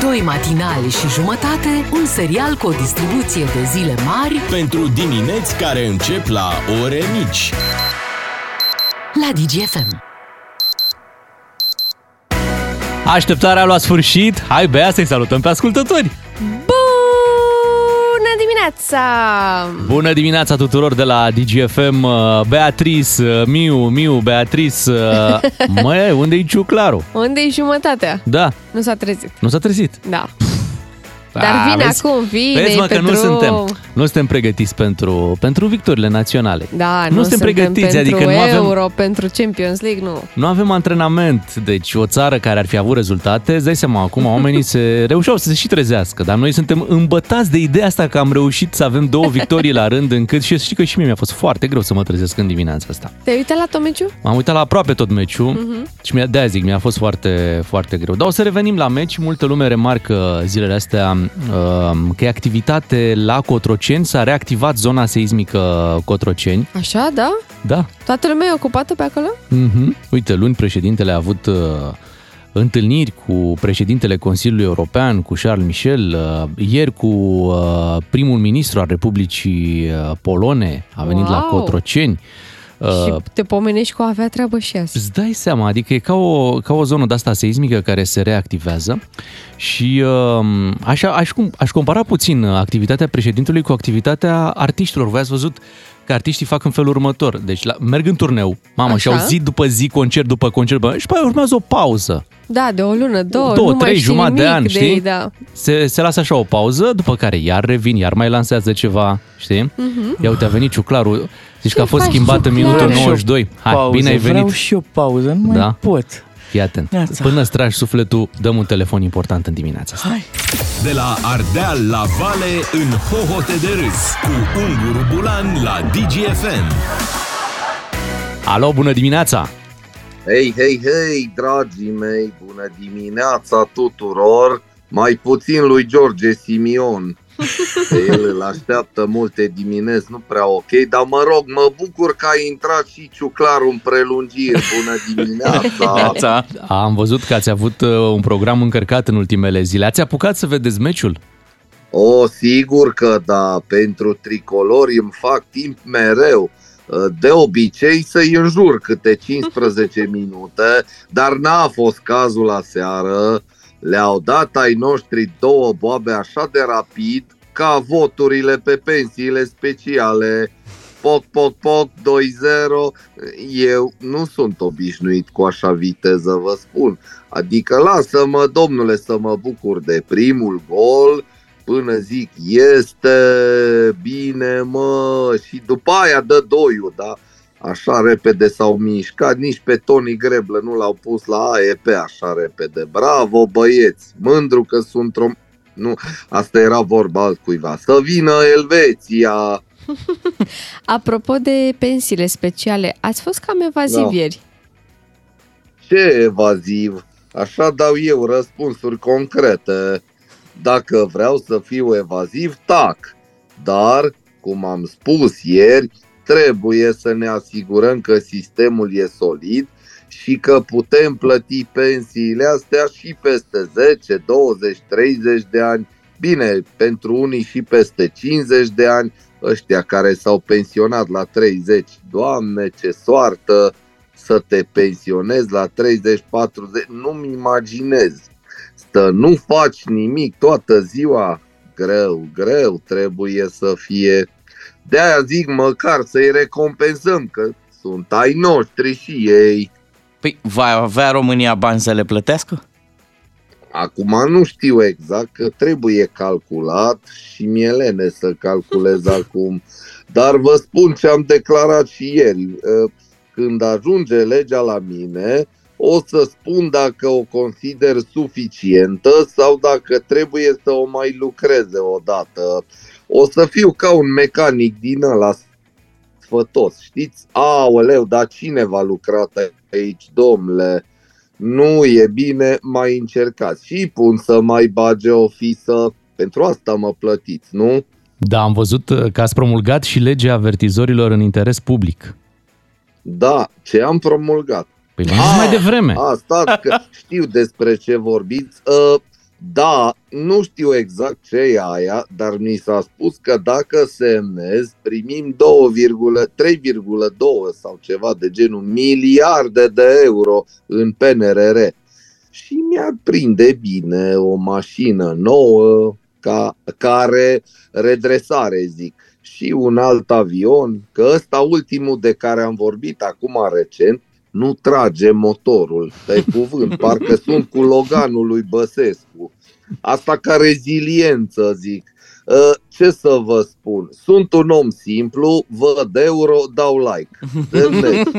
Doi matinali și jumătate, un serial cu o distribuție de zile mari Pentru dimineți care încep la ore mici. la DGFM. Așteptarea a luat sfârșit. Hai, Bea, să-i salutăm pe ascultători. Bună dimineața! Bună dimineața tuturor de la DGFM. uh, Beatrice, uh, Miu, Miu, Beatrice. uh, Măi, unde-i Ciuclaru? Unde-i jumătatea? Da, Nu s-a trezit. nu s-a trezit. Da. Dar vine vezi? acum, vine Vezi, mă, pe că nu drum. suntem, nu suntem pregătiți pentru, pentru victorile naționale. Da, nu, nu, suntem pregătiți, pentru adică nu avem, Euro, pentru Champions League, nu. nu avem antrenament. Deci o țară care ar fi avut rezultate, îți dai seama, acum oamenii se reușeau să se și trezească, dar noi suntem îmbătați de ideea asta că am reușit să avem două victorii la rând, încât și știi că și mie mi-a fost foarte greu să mă trezesc în dimineața asta. Te-ai uitat la tot meciul? M-am uitat la aproape tot meciul Mhm. și mi-a, de-aia zic, mi-a fost foarte, foarte greu. Dar o să revenim la meci. Multă lume remarcă zilele astea uh, că e activitate la Cotroceni. S-a reactivat zona seismică Cotroceni. Așa, da? Da. Toată lumea e ocupată pe acolo? Mm-hmm. Uite, luni președintele a avut uh, întâlniri cu președintele Consiliului European, cu Charles Michel, uh, ieri cu uh, primul ministru al Republicii uh, Polone, a venit la Wow! Cotroceni. Uh, Și te pomenești că o avea treabă și azi. Îți dai seama, adică e ca o, ca o zonă de asta seismică care se reactivează și uh, aș, aș, cum- aș compara puțin activitatea președintelui cu activitatea artiștilor. Voi ați văzut că artiștii fac în felul următor. Deci la, merg în turneu, mamă, și Așa. au zi după zi, concert după concert, bă, și pe aia urmează o pauză. Da, de o lună, două, Două, nu mai trei, știi jumătate de nimic ani, de știi? Ei, da. Se, se lasă așa o pauză, după care iar revin, iar mai lansează ceva, știi? Ia uite, a venit Ciuclaru, zici că a fost faci, schimbat în minutul Ciuclaru? 92. Hai, pauză. bine ai venit. Vreau și eu pauză, nu mai Da. pot. Fii atent. Neața. Până îți tragi sufletul, dăm un telefon important în dimineața asta. Hai. De la Ardeal la Vale în hohote de râs cu Unguru Bulan la DGFM. Alo, bună dimineața! Hei, hei, hei, dragii mei, bună dimineața tuturor, mai puțin lui George Simion. Că el îl așteaptă multe dimineți, nu prea ok, dar mă rog, mă bucur că a intrat și Ciuclaru în prelungiri. Bună dimineața! Neața. Am văzut că ați avut uh, un program încărcat în ultimele zile. Ați apucat să vedeți meciul? O, sigur că da, pentru tricolori îmi fac timp mereu. De obicei să-i înjur câte 15 minute, dar n-a fost cazul la seară. Le-au dat ai noștri două boabe așa de rapid ca voturile pe pensiile speciale. Poc, poc, poc, 2-0. Eu nu sunt obișnuit cu așa viteză, vă spun. Adică lasă-mă, domnule, să mă bucur de primul gol până zic este bine, mă, și după aia dă doiul, da? Așa repede s-au mișcat, nici pe Tony Greblă nu l-au pus la AEP așa repede. Bravo, băieți, mândru că sunt rom... Nu, asta era vorba altcuiva. Să vină Elveția! Apropo de pensiile speciale, ați fost cam evaziv Da. ieri. Ce evaziv! Așa dau eu răspunsuri concrete. Dacă vreau să fiu evaziv, tac. Dar, cum am spus ieri, trebuie să ne asigurăm că sistemul e solid și că putem plăti pensiile astea și peste 10, 20, 30 de ani. Bine, pentru unii și peste 50 de ani, ăștia care s-au pensionat la 30. Doamne, ce soartă! să te pensionezi la 30-40, nu-mi imaginez. Să nu faci nimic toată ziua, greu, greu trebuie să fie. De-aia zic măcar să-i recompensăm, că sunt ai noștri și ei. Păi, va avea România bani să le plătească? Acum nu știu exact că trebuie calculat și mi-e lene să calculez acum. Dar vă spun ce am declarat și ieri. Când ajunge legea la mine, o să spun dacă o consider suficientă sau dacă trebuie să o mai lucreze o dată. O să fiu ca un mecanic din ăla sfătos, știți? Aoleu, dar cine va lucra aici, domnule? Nu e bine, mai încercați. Și pun să mai bage o fisă. Pentru asta mă plătiți, nu? Da, am văzut uh, că ați promulgat și legea avertizorilor în interes public. Da, ce am promulgat? Păi v-am zis mai devreme. A, stați că știu despre ce vorbiți. Uh, Da, nu știu exact ce e aia, dar mi s-a spus că dacă semnez, primim 2,3,2 sau ceva de genul miliarde de euro în PNRR. Și mi-ar prinde bine o mașină nouă, ca, care redresare, zic, și un alt avion, că ăsta ultimul de care am vorbit acum recent, nu trage motorul, pe cuvânt, parcă sunt cu Loganul lui Băsescu. Asta ca reziliență, zic. Ă, Ce să vă spun? Sunt un om simplu, văd euro, dau like.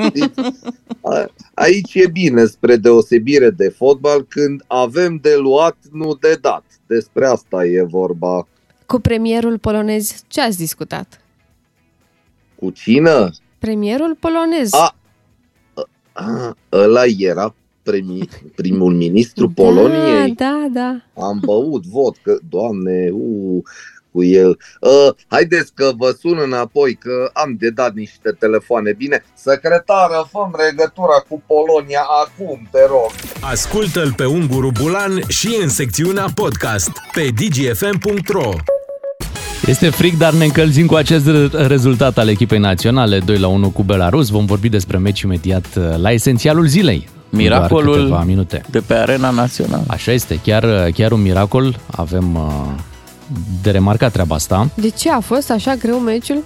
Știți? A- Aici e bine, spre deosebire de fotbal, când avem de luat, nu de dat. Despre asta e vorba. Cu premierul polonez ce ați discutat? Cu cine? Premierul polonez. A, a, ăla era primi, primul ministru Poloniei. Da, da, da. Am băut vodcă, doamne, u, cu el. Uh, haideți că vă sun înapoi, că am de dat niște telefoane. Bine, secretară, făm legătura cu Polonia acum, te rog. Ascultă-l pe Unguru Bulan și în secțiunea podcast pe dgfm.ro Este fric, dar ne încălzim cu acest re- rezultat al echipei naționale 2 la 1 cu Belarus. Vom vorbi despre meci imediat uh, la esențialul zilei. în doar Miracolul câteva minute. de pe arena națională. Așa este, chiar, chiar un miracol. Avem uh, de remarcat treaba asta. De ce a fost așa greu meciul?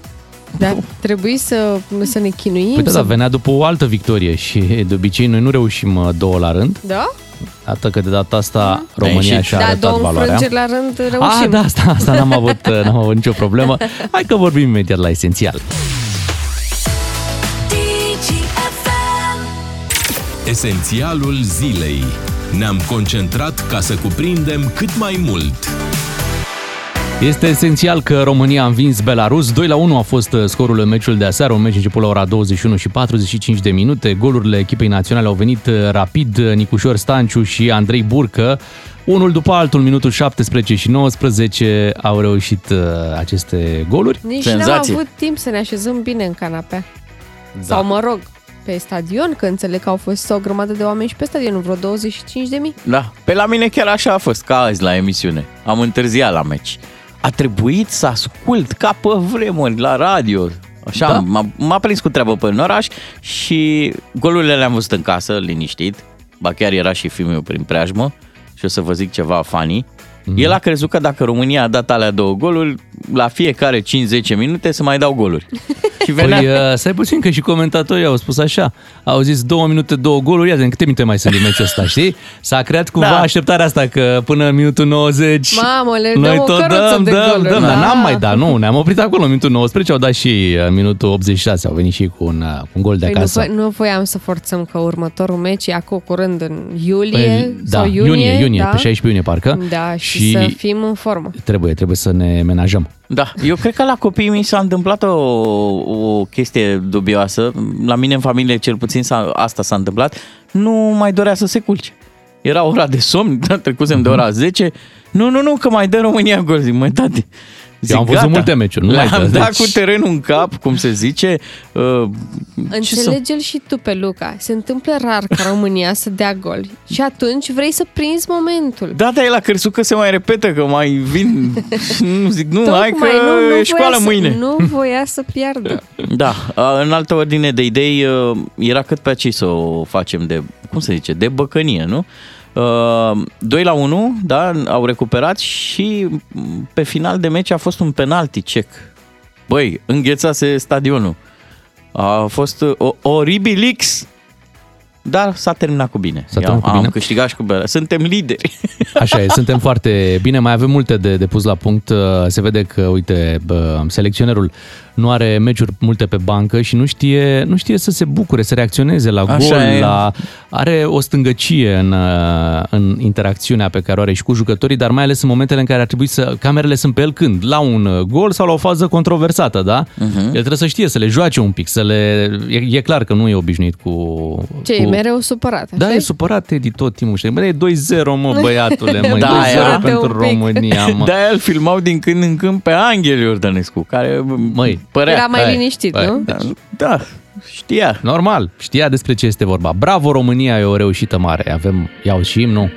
Da, trebuie să, să ne chinuim? Păi da, să... da, venea după o altă victorie și de obicei noi nu reușim uh, două la rând. Da? Atât că de data asta România ieșit. și-a Da, arătat două valoarea. înfrângeri la rând reușim. Ah, da, asta, asta n-am avut, uh, n-am avut nicio problemă. Hai că vorbim imediat la esențial. Esențialul zilei. Ne-am concentrat ca să cuprindem cât mai mult. Este esențial că România a învins Belarus. 2 la 1 a fost uh, scorul în meciul de aseară, un meci început la ora 21 și 45 de minute. Golurile echipei naționale au venit uh, rapid, Nicușor Stanciu și Andrei Burcă. Unul după altul, minutul 17 și 19 au reușit uh, aceste goluri. Nici n-am Senzație. avut timp să ne așezăm bine în canapea. Da. Sau mă rog, pe stadion, că înțeleg că au fost o grămadă de oameni și pe stadion, vreo 25 de mii. Da, pe la mine chiar așa a fost, ca azi la emisiune. Am întârziat la meci. A trebuit să ascult ca pe vremuri la radio. Așa, Da. da. m-a, m-a prins cu treabă pe în oraș și golurile le-am văzut în casă, liniștit. Ba chiar era și filmul prin preajmă și o să vă zic ceva funny. Mm-hmm. El a crezut că dacă România a dat alea două goluri, la fiecare 5-10 minute să mai dau goluri. Și venea... Păi, uh, stai puțin că și comentatorii au spus așa. Au zis două minute, două goluri, ia zi, în câte minute mai sunt din meciul ăsta, știi? S-a creat cumva Da. așteptarea asta că până în minutul 90 Mamă, le noi dăm o tot căruță dăm, de dăm, goluri, dăm, da. dar n-am mai dat, nu, ne-am oprit acolo în minutul 19, au dat și în minutul 86, au venit și cu un, uh, cu un gol de Păi nu, acasă. vo- nu voiam să forțăm că următorul meci e acum curând în iulie Păi, da, sau iunie, iunie, iunie da? pe 16 iunie parcă. Da, și, și să fim în formă. trebuie, trebuie să ne menajăm. Da, eu cred că la copiii mi s-a întâmplat o, o chestie dubioasă. La mine în familie cel puțin s-a, asta s-a întâmplat. Nu mai dorea să se culce. Era ora de somn, da, trecusem de ora 10. Nu, nu, nu, că mai dă România gol. Zic, măi, tati, Zic, am văzut gata. multe meciuri, nu mai Le-am dă, dat deci- cu terenul în cap, cum se zice. Uh, ce să... Înțelege-l și tu pe Luca. Se întâmplă rar ca România să dea gol. Și atunci vrei să prinzi momentul. Da, dar el a crezut că se mai repetă, că mai vin... nu zic, nu, hai că Tocmai nu, nu e școală voia mâine. Să, nu voia să piardă. Da, a, în altă ordine de idei, uh, era cât pe aici să o facem de, cum se zice, de băcănie, nu? 2 la 1, da, au recuperat și m, pe final de meci a fost un penalti cec. Băi, înghețase stadionul. A fost uh, o, oribilix, dar s-a terminat cu bine. S-a terminat cu am bine? câștigat și cu berea. Suntem lideri. Așa e, suntem foarte bine, mai avem multe de, de pus la punct. Uh, Se vede că, uite, bă, selecționerul nu are meciuri multe pe bancă și nu știe, nu știe să se bucure, să reacționeze la Așa gol, e. la... are o stângăcie în, uh, în interacțiunea pe care o are și cu jucătorii, dar mai ales în momentele în care ar trebui să... Camerele sunt pe el când? La un uh, gol sau la o fază controversată, da? Mhm. El trebuie să știe, să le joace un pic, să le... E, e clar că nu e obișnuit cu... Ce, cu... e mereu supărat. Da, așa e supărat Edi tot timpul. Știi? Bă, e 2-0, mă, băiatule, mă, Da, e 2-0 era. pentru Un pic. România, mă. De îl filmau din când în când pe Angel Iordănescu, care Măi, părea... Era mai hai, liniștit, hai. nu? Da, da, știa. Normal, știa despre ce este vorba. Bravo România, e o reușită mare. Avem, iau și imnul.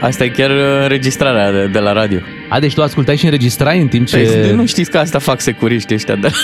Asta e chiar uh, înregistrarea de, de la radio. A, deci tu ascultai și înregistrai în timp ce... Păi, nu știți că asta fac securiști ăștia, dar...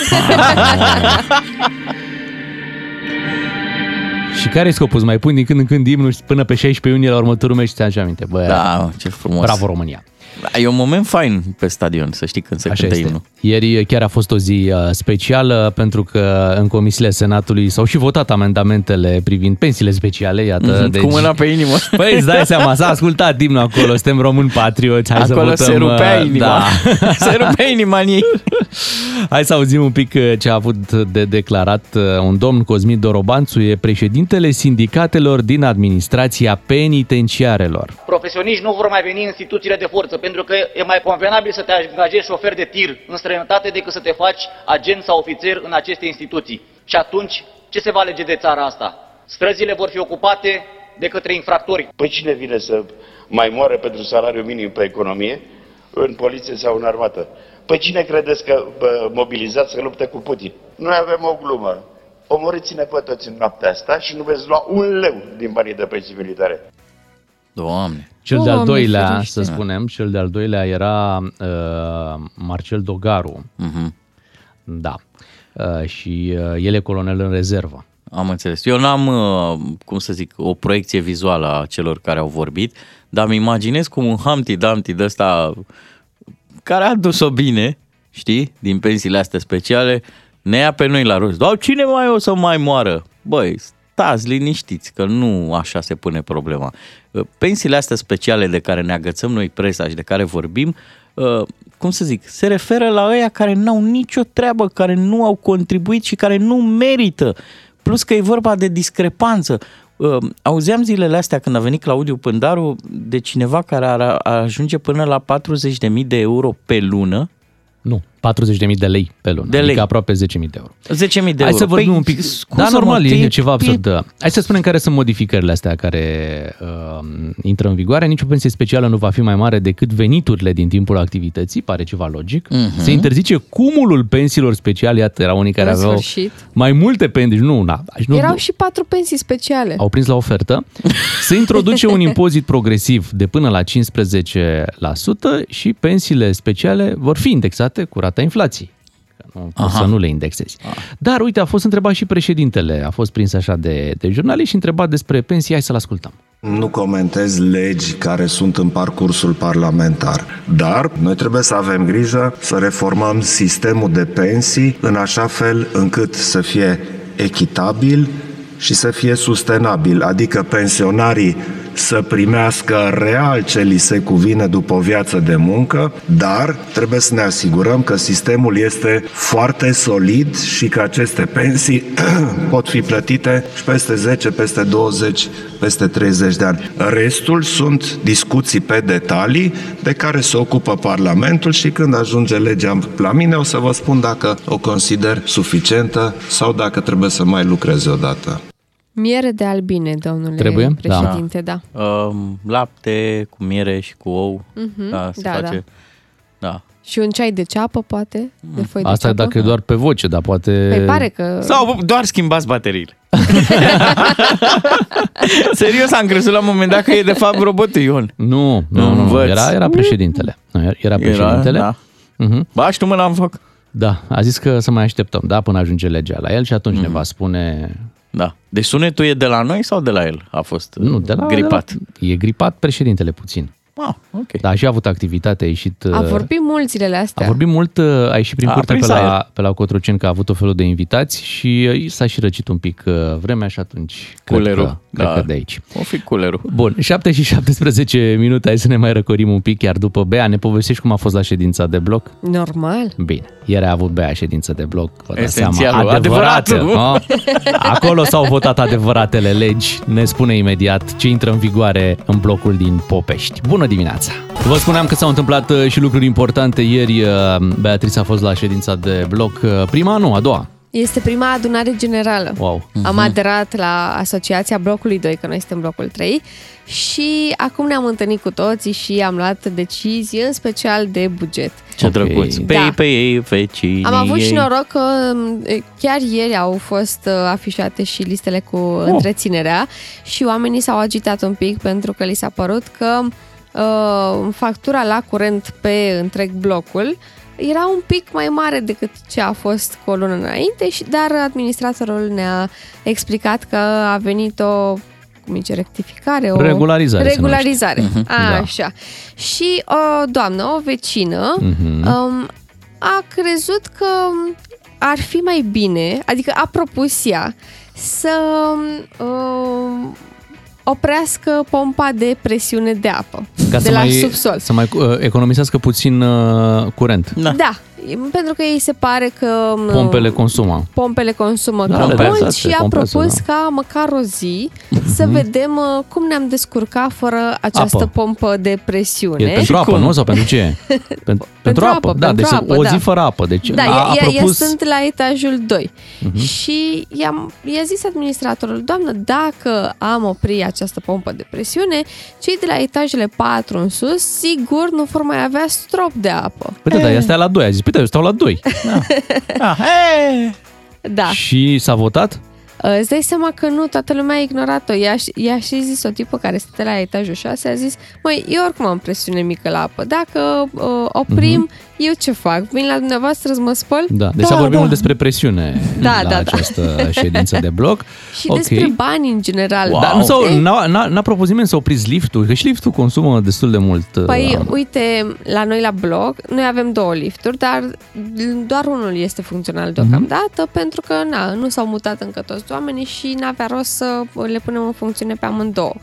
Și care e scopul? Să mai pun din când în când imnul până pe 16 iunie la următorul meci și ți-am aminte. Bă, Da, ce frumos. bravo România. Da, E un moment fain pe stadion, să știi când se Așa cântă este. imnul. Ieri chiar a fost o zi uh, specială pentru că în comisiile Senatului s-au și votat amendamentele privind pensiile speciale, iată. Mhm, deci... Cu mâna pe inimă. Păi îți dai seama, s-a ascultat imnul acolo, suntem români patrioți, hai să Acolo votăm. se rupea uh, inima. Da. se rupea inima în ei. Hai să auzim un pic uh, ce a avut de declarat uh, un domn Cosmin Dorobanțu, e președintele sindicatelor din administrația penitenciarelor. Profesioniști nu vor mai veni în instituțiile de forță, pentru că e mai convenabil să te angajezi șofer de tir în străinătate decât să te faci agent sau ofițer în aceste instituții. Și atunci, ce se va alege de țara asta? Străzile vor fi ocupate de către infractori. Păi cine vine să mai moare pentru salariu minim pe economie, în poliție sau în armată? Păi cine credeți că bă, mobilizați să lupte cu Putin? Noi avem o glumă. Omoriți-ne pe toți în noaptea asta și nu veți lua un leu din banii de pensii militare. Doamne. Cel de-al Doamne doilea, ferește. să spunem, cel de-al doilea era uh, Marcel Dogaru. Mhm. Da. Uh, și uh, el e colonel în rezervă. Am înțeles. Eu n-am, uh, cum să zic, o proiecție vizuală a celor care au vorbit, dar îmi imaginez cum un Humpty Dumpty de ăsta care a dus-o bine, știi, din pensiile astea speciale, ne ia pe noi la rost. Dar cine mai o să mai moară? Băi, stați liniștiți, că nu așa se pune problema. Uh, Pensiile astea speciale de care ne agățăm noi presa și de care vorbim, uh, cum să zic, se referă la ăia care n-au nicio treabă, care nu au contribuit și care nu merită. Plus că e vorba de discrepanță. Uh, Auzeam zilele astea când a venit Claudiu Pândaru de cineva care ar, ar ajunge până la 40.000 de euro pe lună. Nu, 40.000 de lei pe lună, De lei. adică aproape 10.000 de euro. 10.000 de euro. Hai să vorbim Păi, un pic. cum Da, să normal, mă, e ceva e- absurd. da. Hai să spunem care sunt modificările astea care uh, intră în vigoare. Nici o pensie specială nu va fi mai mare decât veniturile din timpul activității, pare ceva logic. Mhm. Se interzice cumulul pensiilor speciale, iată, erau unii care În aveau sfârșit. mai multe pensii, nu una. Deci Nu, Erau și patru pensii speciale. au prins la ofertă. Se introduce un impozit progresiv de până la 15% și pensiile speciale vor fi indexate cu rata inflației. Că Nu poți Aha. să nu le indexezi. Dar uite, a fost întrebat și președintele, a fost prins așa de, de jurnalist și întrebat despre pensii, hai să-l ascultăm. Nu comentez legi care sunt în parcursul parlamentar, dar noi trebuie să avem grijă să reformăm sistemul de pensii în așa fel încât să fie echitabil și să fie sustenabil, adică pensionarii să primească real ce li se cuvine după o viață de muncă, dar trebuie să ne asigurăm că sistemul este foarte solid și că aceste pensii pot fi plătite și peste 10, peste 20, peste 30 de ani. Restul sunt discuții pe detalii de care se ocupă Parlamentul și când ajunge legea la mine o să vă spun dacă o consider suficientă sau dacă trebuie să mai lucrez odată. Miere de albine, domnule Trebuie? Da. președinte, da. Um, lapte cu miere și cu ou. Mhm, Da, se da, face. Da. Și un ceai de ceapă, poate? De foi de Asta e ceapă? dacă e doar pe voce, dar poate... Păi pare că... Sau doar schimbați bateriile. Serios, am crezut la un moment dat că e de fapt robotul Ion. Nu, nu, nu, nu. Învăț. Era, era președintele. Nu, era- Era președintele. da. Mhm. Ba, și tu mă l-am făcut. Da, a zis că să mai așteptăm, da, până ajunge legea la el și atunci ne va spune... Da. Deci sunetul e de la noi sau de la el? A fost Nu, de la... gripat. De la, e gripat președintele puțin. Ah, ok. Da, a și avut activitate, a ieșit... A uh, vorbit mult zilele astea. A vorbit mult, uh, a ieșit prin A curte pe prins aer. la, pe la Cotroceni, că a avut o felul de invitați și uh, s-a și răcit un pic uh, vremea și atunci Culerul, cred că, cred da. că de aici. O fi culerul. Bun, 7 și 17 minute, hai să ne mai răcorim un pic, iar după Bea ne povestești cum a fost la ședința de bloc? Normal. Bine, ieri a avut Bea ședință de bloc, vă dați seama, Esențialul, adevărată. adevăratul. nu? Acolo s-au votat adevăratele legi, ne spune imediat ce intră în vigoare în blocul din Popești. Bună dimineața! Vă spuneam că s-au întâmplat uh, și lucruri importante ieri, uh, Beatrice a fost la ședința de bloc, uh, prima, nu, a doua. Este prima adunare generală. Wow. Am aderat la Asociația Blocului 2, că noi suntem blocul 3 și acum ne-am întâlnit cu toții și am luat decizii în special de buget. Ce Ok. drăguț. Pe Da. ei, pe ei, vecinii Am avut și ei. noroc că m, chiar ieri au fost uh, afișate și listele cu oh. întreținerea și oamenii s-au agitat un pic pentru că li s-a părut că uh, factura la curent pe întreg blocul era un pic mai mare decât ce a fost cu o lună înainte, și, dar administratorul ne-a explicat că a venit o cum zice, rectificare, o Regularizare se regularizare. numește. Mhm, da. Așa. Și o doamnă, o vecină, Mhm. um, a crezut că ar fi mai bine, adică a propus ea să um, oprească pompa de presiune de apă Ca de să la mai, subsol. să mai uh, economisească puțin uh, curent. Da. Da, pentru că ei se pare că um, Pompele consumă. pompele consumă Da, cam da, mult exact, și a pompează, propus da. ca măcar o zi să vedem uh, cum ne-am descurcat fără această Apă. pompă de presiune. E pentru apă, nu? Sau pentru ce? Pentru, pentru apă, da. pentru deci apă, o da. zi fără apă. Deci Da, a, ea, a ea, ea propus... sunt la etajul 2 Mhm. și i-am, i-a zis administratorul, doamnă, dacă am opri această pompă de presiune, cei de la etajele 4 în sus, sigur nu vor mai avea strop de apă. Păi da, dar ea stea la 2. A zis, uite, eu stau la 2. Ah, hey! Da. Și s-a votat? Uh, Îți dai seama că nu, toată lumea a ignorat-o. Ea, și-a și zis o tipă care stătea la etajul 6, a zis, măi, eu oricum am presiune mică la apă. Dacă uh, oprim, eu ce fac? Vin la dumneavoastră să mă spăl? Da, deci da, vorbim mult despre presiune Da, la da, da. această ședință de bloc. Și Ok. despre bani în general. Dar nu s-au, Ei, n-a, n-a, n-a propus nimeni să opriți liftul, că și liftul consumă destul de mult. uh, Păi, apă. uite, la noi la bloc, noi avem două lifturi, dar doar unul este funcțional deocamdată, pentru că na, nu s-au mutat încă toți oamenii și n-avea rost să le punem în funcțiune pe amândouă.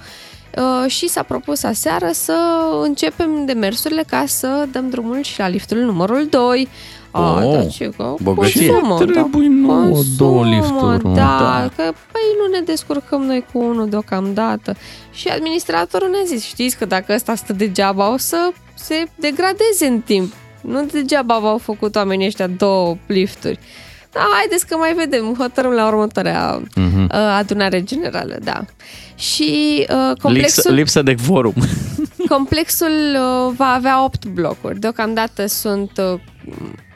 Uh, și s-a propus aseară să începem demersurile ca să dăm drumul și la liftul numărul 2. Oh, da, ce că bogăție. consumă, Ce trebuie nouă consumă, două lifturi, mă? Da, Da. că păi nu ne descurcăm noi cu unul deocamdată. Și administratorul ne-a zis, știți că dacă ăsta stă degeaba o să se degradeze în timp. Nu degeaba v-au făcut oamenii ăștia două lifturi. Da, haideți că mai vedem, hotărâm la următoarea Mhm. uh, adunare generală, da. Și uh, Lipsă, complexul, lipsă de quorum. complexul uh, va avea 8 blocuri. Deocamdată sunt uh,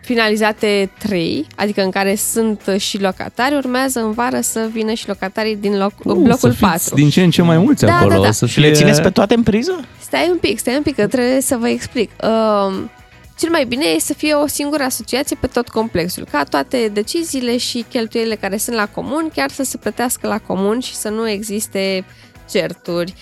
finalizate 3, adică în care sunt uh, și locatari. Urmează în vară să vină și locatarii din loc, Uh, blocul să fiți 4. din ce în ce mai mulți Da, acolo. da, da. Să Și le fie- țineți pe toate în priză? Stai un pic, stai un pic, că trebuie să vă explic. Uh, cel mai bine e să fie o singură asociație pe tot complexul, ca toate deciziile și cheltuielile care sunt la comun, chiar să se plătească la comun și să nu existe certuri.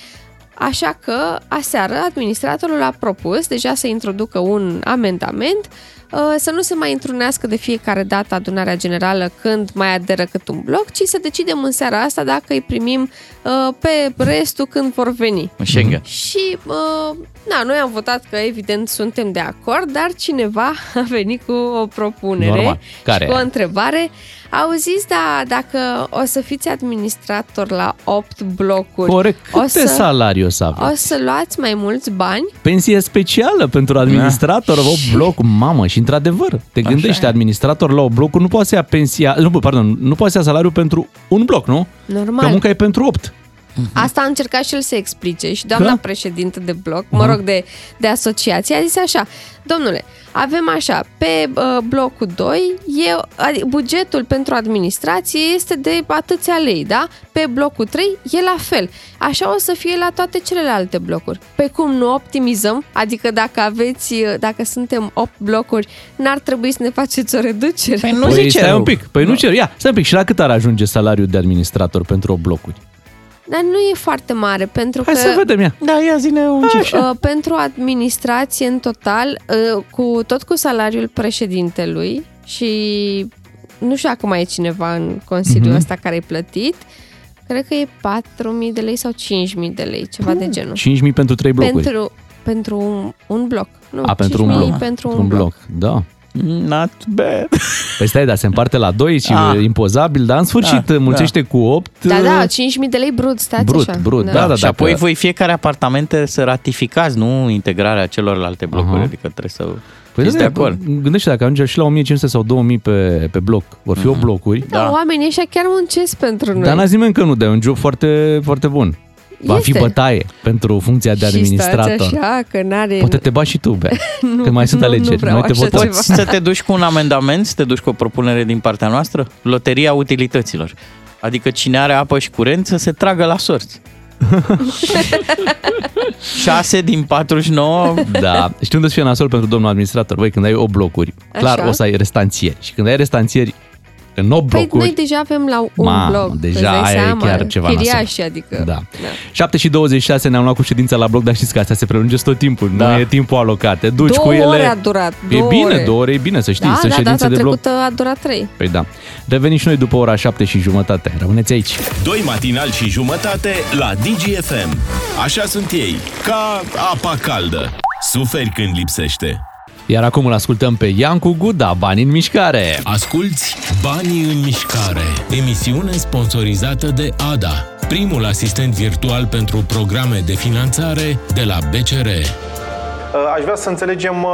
Așa că, aseară, administratorul a propus deja să introducă un amendament uh, să nu se mai întrunească de fiecare dată adunarea generală când mai aderă cât un bloc, ci să decidem în seara asta dacă îi primim uh, pe restul când vor veni. În Schengen. Și, uh, na, noi am votat că evident suntem de acord, dar cineva a venit cu o propunere Normal. Care? și cu o întrebare. Auziți, da, dacă o să fiți administrator la 8 blocuri, Corect. o Câte să, salariu o să o aveți? să luați mai mulți bani? Pensie specială pentru administrator, o bloc, mamă, și într-adevăr, te gândești, e. administrator la o bloc nu poate să ia pensia, nu, pardon, nu poate să ia salariu pentru un bloc, nu? Că Normal. munca e pentru 8. Asta a încercat și el să explice și doamna Că? președintă de bloc, mă rog, de, de asociație, a zis așa, domnule, avem așa, pe uh, blocul 2, e, adi- bugetul pentru administrație este de atâția lei, da? Pe blocul 3 e la fel. Așa o să fie la toate celelalte blocuri. Pe cum nu optimizăm? Adică dacă aveți, uh, dacă suntem 8 blocuri, n-ar trebui să ne faceți o reducere? Păi nu păi zice stai rău. un pic, păi nu cer, ia, stai un pic, și la cât ar ajunge salariul de administrator pentru o blocuri? Dar nu e foarte mare, pentru Hai că... să vedem, ia. Da, ia zine un cifre. Uh, pentru administrație în total, uh, cu tot cu salariul președintelui și nu știu dacă mai e cineva în Consiliul Mhm. ăsta care e plătit, cred că e 4.000 de lei sau 5.000 de lei, ceva de genul. 5.000 pentru 3 blocuri. Pentru, pentru un, un bloc. Nu, A, pentru un 5.000 bloc. pentru un, un bloc. bloc. Da. Not bad. Păi stai, dar se împarte la 2 și Ah. e impozabil, dar în sfârșit Da, mulțește cu 8. Da, da, 5.000 de lei brut, stați Brut, așa. brut, da, da. și apoi dacă- voi fiecare apartamente să ratificați, nu integrarea celorlalte blocuri, Aha. adică trebuie să Păi fiți da, de acord. Gândește dacă ajunge și la 1500 sau 2000 pe, pe bloc. Vor fi 8 blocuri. Da, oamenii ăștia chiar muncesc pentru noi. Dar n-a zis nimeni că nu, dar e un job foarte, foarte bun. Va fi Este. bătaie pentru funcția de Și administrator. stați așa, că n-are... Poate te bași și tu, Bea, Nu, că mai sunt nu, nu alegeri. vreau Noi te așa votăm. ceva. Poți să te duci cu un amendament, să te duci cu o propunere din partea noastră? Loteria utilităților. Adică cine are apă și curent să se tragă la sorți. 6 din 49? Da. Știu unde să fie nasol pentru domnul administrator. Băi, când ai 8 blocuri, clar Așa. o să ai restanțieri. Și când ai restanțieri în 8 Păi blocuri... noi deja avem la un Mamă, bloc. deja îți dai aia e seama? chiar ceva Chiriași, nasol. adică... Da. 7 și 26 ne-am luat cu ședința la bloc, dar știți că astea se prelungesc tot timpul. Da. Nu e timpul alocat. Te duci două cu ele. ore a durat. E două bine, ore. două ore e bine să știi. Da, sunt da, ședințe data de bloc. trecută a durat trei. Păi da. Revenim și noi după ora 7 și jumătate. Rămâneți aici. Doi matinal și jumătate la DGFM. Așa sunt ei, ca apa caldă. Suferi când lipsește. Iar acum îl ascultăm pe Iancu Guda, Bani în mișcare. Asculți Banii în mișcare, emisiune sponsorizată de ADA, primul asistent virtual pentru programe de finanțare de la BCR. Aș vrea să înțelegem, uh,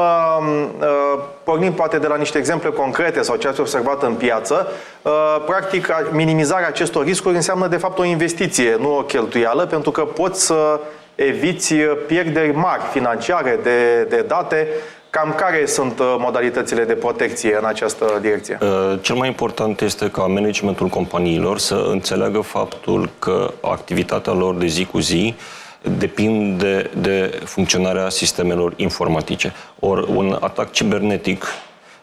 uh, pornind poate de la niște exemple concrete sau ce ați observat în piață, uh, practic a- minimizarea acestor riscuri înseamnă de fapt o investiție, nu o cheltuială, pentru că poți să eviți pierderi mari financiare de, de date. Cam care sunt uh, modalitățile de protecție în această direcție? Uh, Cel mai important este ca managementul companiilor să înțeleagă faptul că activitatea lor de zi cu zi depinde de funcționarea sistemelor informatice. Ori un atac cibernetic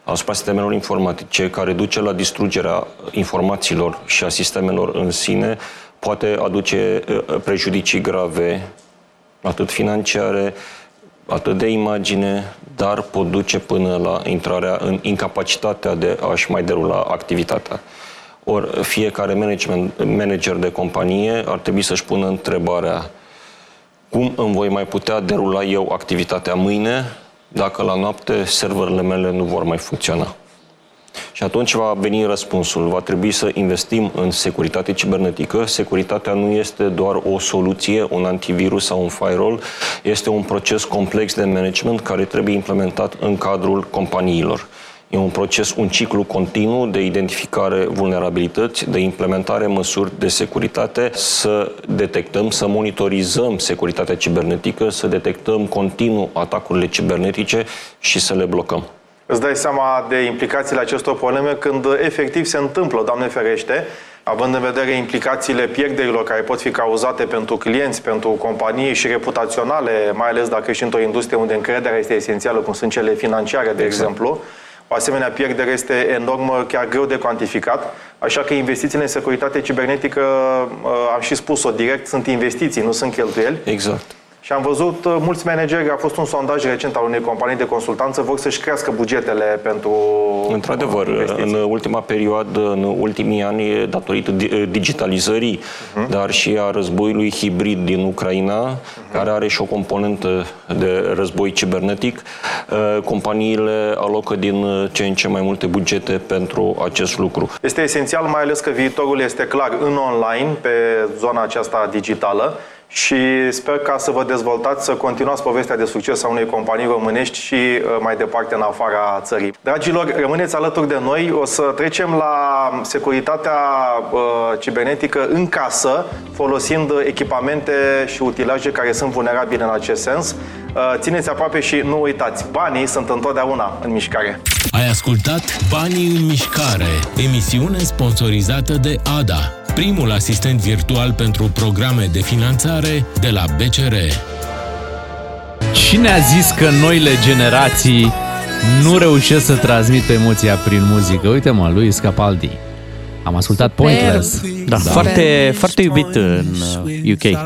asupra sistemelor informatice care duce la distrugerea informațiilor și a sistemelor în sine poate aduce uh, prejudicii grave atât financiare, atât de imagine, dar pot duce până la intrarea în incapacitatea de a-și mai derula activitatea. Ori fiecare management, manager de companie ar trebui să-și pună întrebarea cum îmi voi mai putea derula eu activitatea mâine dacă la noapte serverele mele nu vor mai funcționa. Și atunci va veni răspunsul. Va trebui să investim în securitate cibernetică. Securitatea nu este doar o soluție, un antivirus sau un firewall. Este un proces complex de management care trebuie implementat în cadrul companiilor. E un proces, un ciclu continuu de identificare vulnerabilități, de implementare măsuri de securitate, să detectăm, să monitorizăm securitatea cibernetică, să detectăm continuu atacurile cibernetice și să le blocăm. Îți dai seama de implicațiile acestor probleme când efectiv se întâmplă, Doamne ferește, având în vedere implicațiile pierderilor care pot fi cauzate pentru clienți, pentru companii și reputaționale, mai ales dacă ești într-o industrie unde încrederea este esențială, cum sunt cele financiare, de Exact. exemplu. O asemenea pierdere este enormă, chiar greu de cuantificat, așa că investițiile în securitate cibernetică, uh, am și spus-o direct, sunt investiții, nu sunt cheltuieli. Exact. Și am văzut uh, mulți manageri, a fost un sondaj recent al unei companii de consultanță, vor să-și crească bugetele pentru Într-adevăr, uh, investiții. în ultima perioadă, în ultimii ani, datorită di- digitalizării, Mhm. dar și a războiului hibrid din Ucraina, Mhm. care are și o componentă de război cibernetic, uh, companiile alocă din ce în ce mai multe bugete pentru acest lucru. Este esențial, mai ales că viitorul este clar în online, pe zona aceasta digitală și sper ca să vă dezvoltați, să continuați povestea de succes a unei companii românești și uh, mai departe în afara țării. Dragilor, rămâneți alături de noi, o să trecem la securitatea uh, cibernetică în casă, folosind echipamente și utilaje care sunt vulnerabile în acest sens. Uh, Țineți aproape și nu uitați, banii sunt întotdeauna în mișcare. Ai ascultat Banii în mișcare, emisiune sponsorizată de ADA, primul asistent virtual pentru programe de finanțare de la BCR. Cine a zis că noile generații nu reușesc să transmită emoția prin muzică? Uite mă, lui Scapaldi. Am ascultat Pointless. Da, foarte, foarte iubit în uh, UK,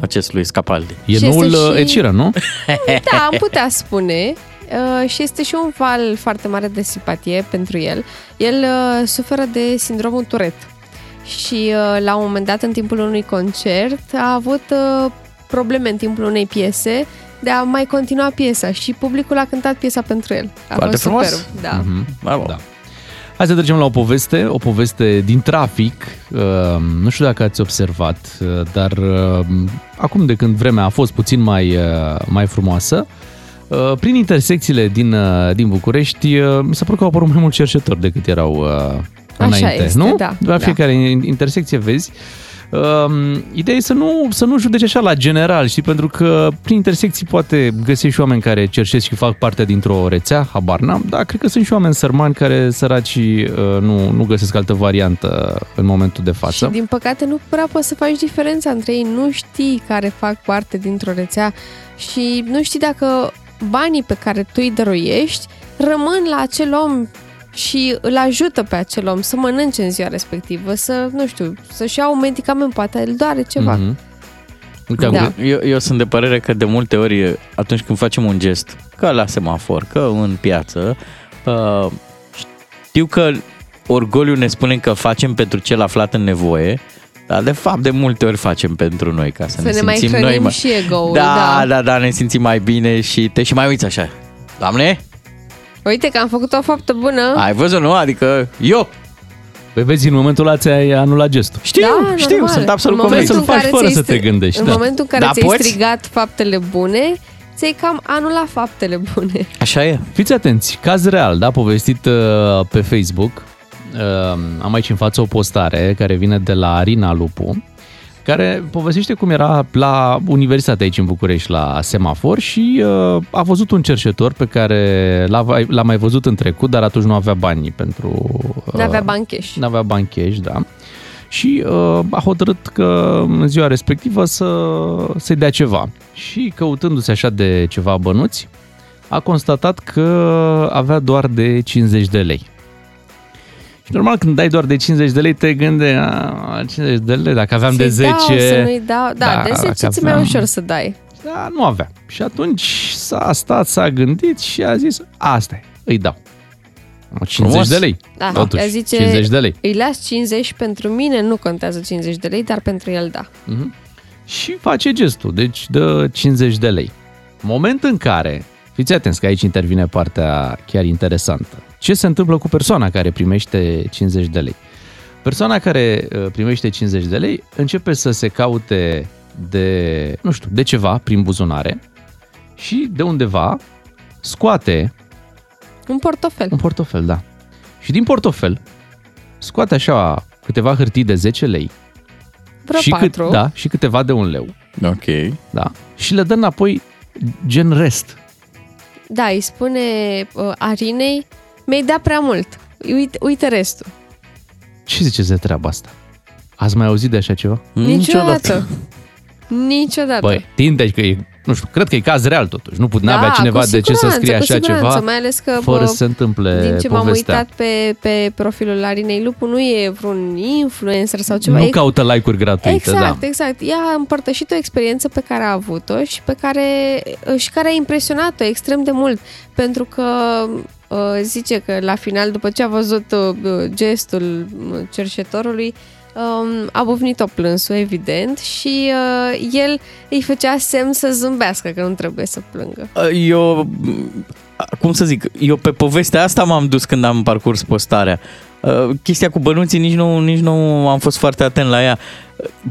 acest lui Scapaldi. E Și noul este și- uh, Ed Sheeran, nu? Da, am putea spune. Uh, și este și un val foarte mare de simpatie pentru el. El uh, suferă de sindromul Tourette și uh, la un moment dat, în timpul unui concert, a avut uh, probleme în timpul unei piese de a mai continua piesa și publicul a cântat piesa pentru el. A Foarte fost frumos. superb, da. Mhm. Bravo. Da. Hai să trecem la o poveste, o poveste din trafic. Uh, nu știu dacă ați observat, uh, dar uh, acum de când vremea a fost puțin mai, uh, mai frumoasă, uh, prin intersecțiile din, uh, din București, uh, mi s-a părut că au apărut mai mulți cerșetori decât erau uh, Așa înainte. este, nu? da, La da. fiecare intersecție vezi Um, ideea e să nu, să nu judeci așa la general, știi, pentru că prin intersecții poate găsești și oameni care cerșesc și fac parte dintr-o rețea, habar n-am, dar cred că sunt și oameni sărmani care săraci uh, nu, nu găsesc altă variantă în momentul de față. Și din păcate nu prea poți să faci diferența între ei. Nu știi care fac parte dintr-o rețea și nu știi dacă banii pe care tu îi dăruiești rămân la acel om și îl ajută pe acel om să mănânce în ziua respectivă, să, nu știu, să-și ia un medicament, poate îl doare ceva. Mhm. Uite, Da. eu, eu sunt de părere că de multe ori atunci când facem un gest, că la semafor, că în piață, uh, știu că orgoliu ne spune că facem pentru cel aflat în nevoie, dar de fapt de multe ori facem pentru noi ca să, Să ne mai simțim hrănim noi și ego-ul, da, da. da, da, ne simțim mai bine și te și mai uiți așa. Doamne, Uite că am făcut o faptă bună. ai văzut, nu? Adică eu Păi vezi, în momentul ăla ți-ai anulat gestul. știu, da, știu, normal. sunt absolut în convins. momentul Să-l în faci care fără ți-ai să te stri- gândești, În da. momentul în care Da, ți-ai poți? strigat faptele bune, ți-ai cam anulat faptele bune. Așa e. Fiți atenți, caz real, da, povestit uh, pe Facebook. Uh, am aici în față o postare care vine de la Arina Lupu, care povestește cum era la universitate aici în București, la semafor și uh, a văzut un cerșetor pe care l-a, l-a mai văzut în trecut, dar atunci nu avea bani pentru... Uh, N-avea bani cash. N-avea bani cash, da. Și uh, a hotărât că în ziua respectivă să, să-i dea ceva. Și căutându-se așa de ceva bănuți, a constatat că avea doar de 50 de lei. Și normal când dai doar de 50 de lei te gândești, "A, 50 de lei, dacă aveam de Să-i 10... Dau, să nu-i dau. Da, Da, de 10 dacă ți mai aveam- ușor să dai. Da, nu avea. Și atunci s-a stat, s-a gândit și a zis, asta e, îi dau. 50 Frumos. de lei. Da, Totuși, ea zice, 50 de lei. Îi las 50 pentru mine, nu contează 50 de lei, dar pentru el da. Mhm. Și face gestul, deci dă 50 de lei. Moment în care, fiți atenți că aici intervine partea chiar interesantă. Ce se întâmplă cu persoana care primește 50 de lei? Persoana care uh, primește 50 de lei începe să se caute de, nu știu, de ceva prin buzunare și de undeva scoate Un portofel. un portofel, da. Și din portofel scoate așa câteva hârtii de 10 lei Vreo și, patru. da, și câteva de un leu. Ok. Da. Și le dă înapoi gen rest. Da, îi spune uh, Arinei, mi-ai dat prea mult. Uite, uite restul. Ce ziceți de treaba asta? Ați mai auzit de așa ceva? Niciodată. Niciodată. Băi, tinde că e, nu știu, cred că e caz real totuși. Nu put, n-avea Da, cineva cu de ce să siguranță, scrie cu așa siguranță, ceva mai ales că, fără bă, să se întâmple Din ce m-am povestea. uitat pe, pe profilul Arinei Lupu, nu e vreun influencer sau ceva. nu e caută like-uri gratuite, Exact, da. exact. Ea a împărtășit o experiență pe care a avut-o și pe care și care a impresionat-o extrem de mult, pentru că uh, zice că la final, după ce a văzut uh, gestul uh, cerșetorului, um, a bufnit-o plânsul, evident, și uh, el îi făcea semn să zâmbească, că nu trebuie să plângă. Eu, cum să zic, eu pe povestea asta m-am dus când am parcurs postarea. Uh, Chestia cu bănuții nici nu, nici nu am fost foarte atent la ea.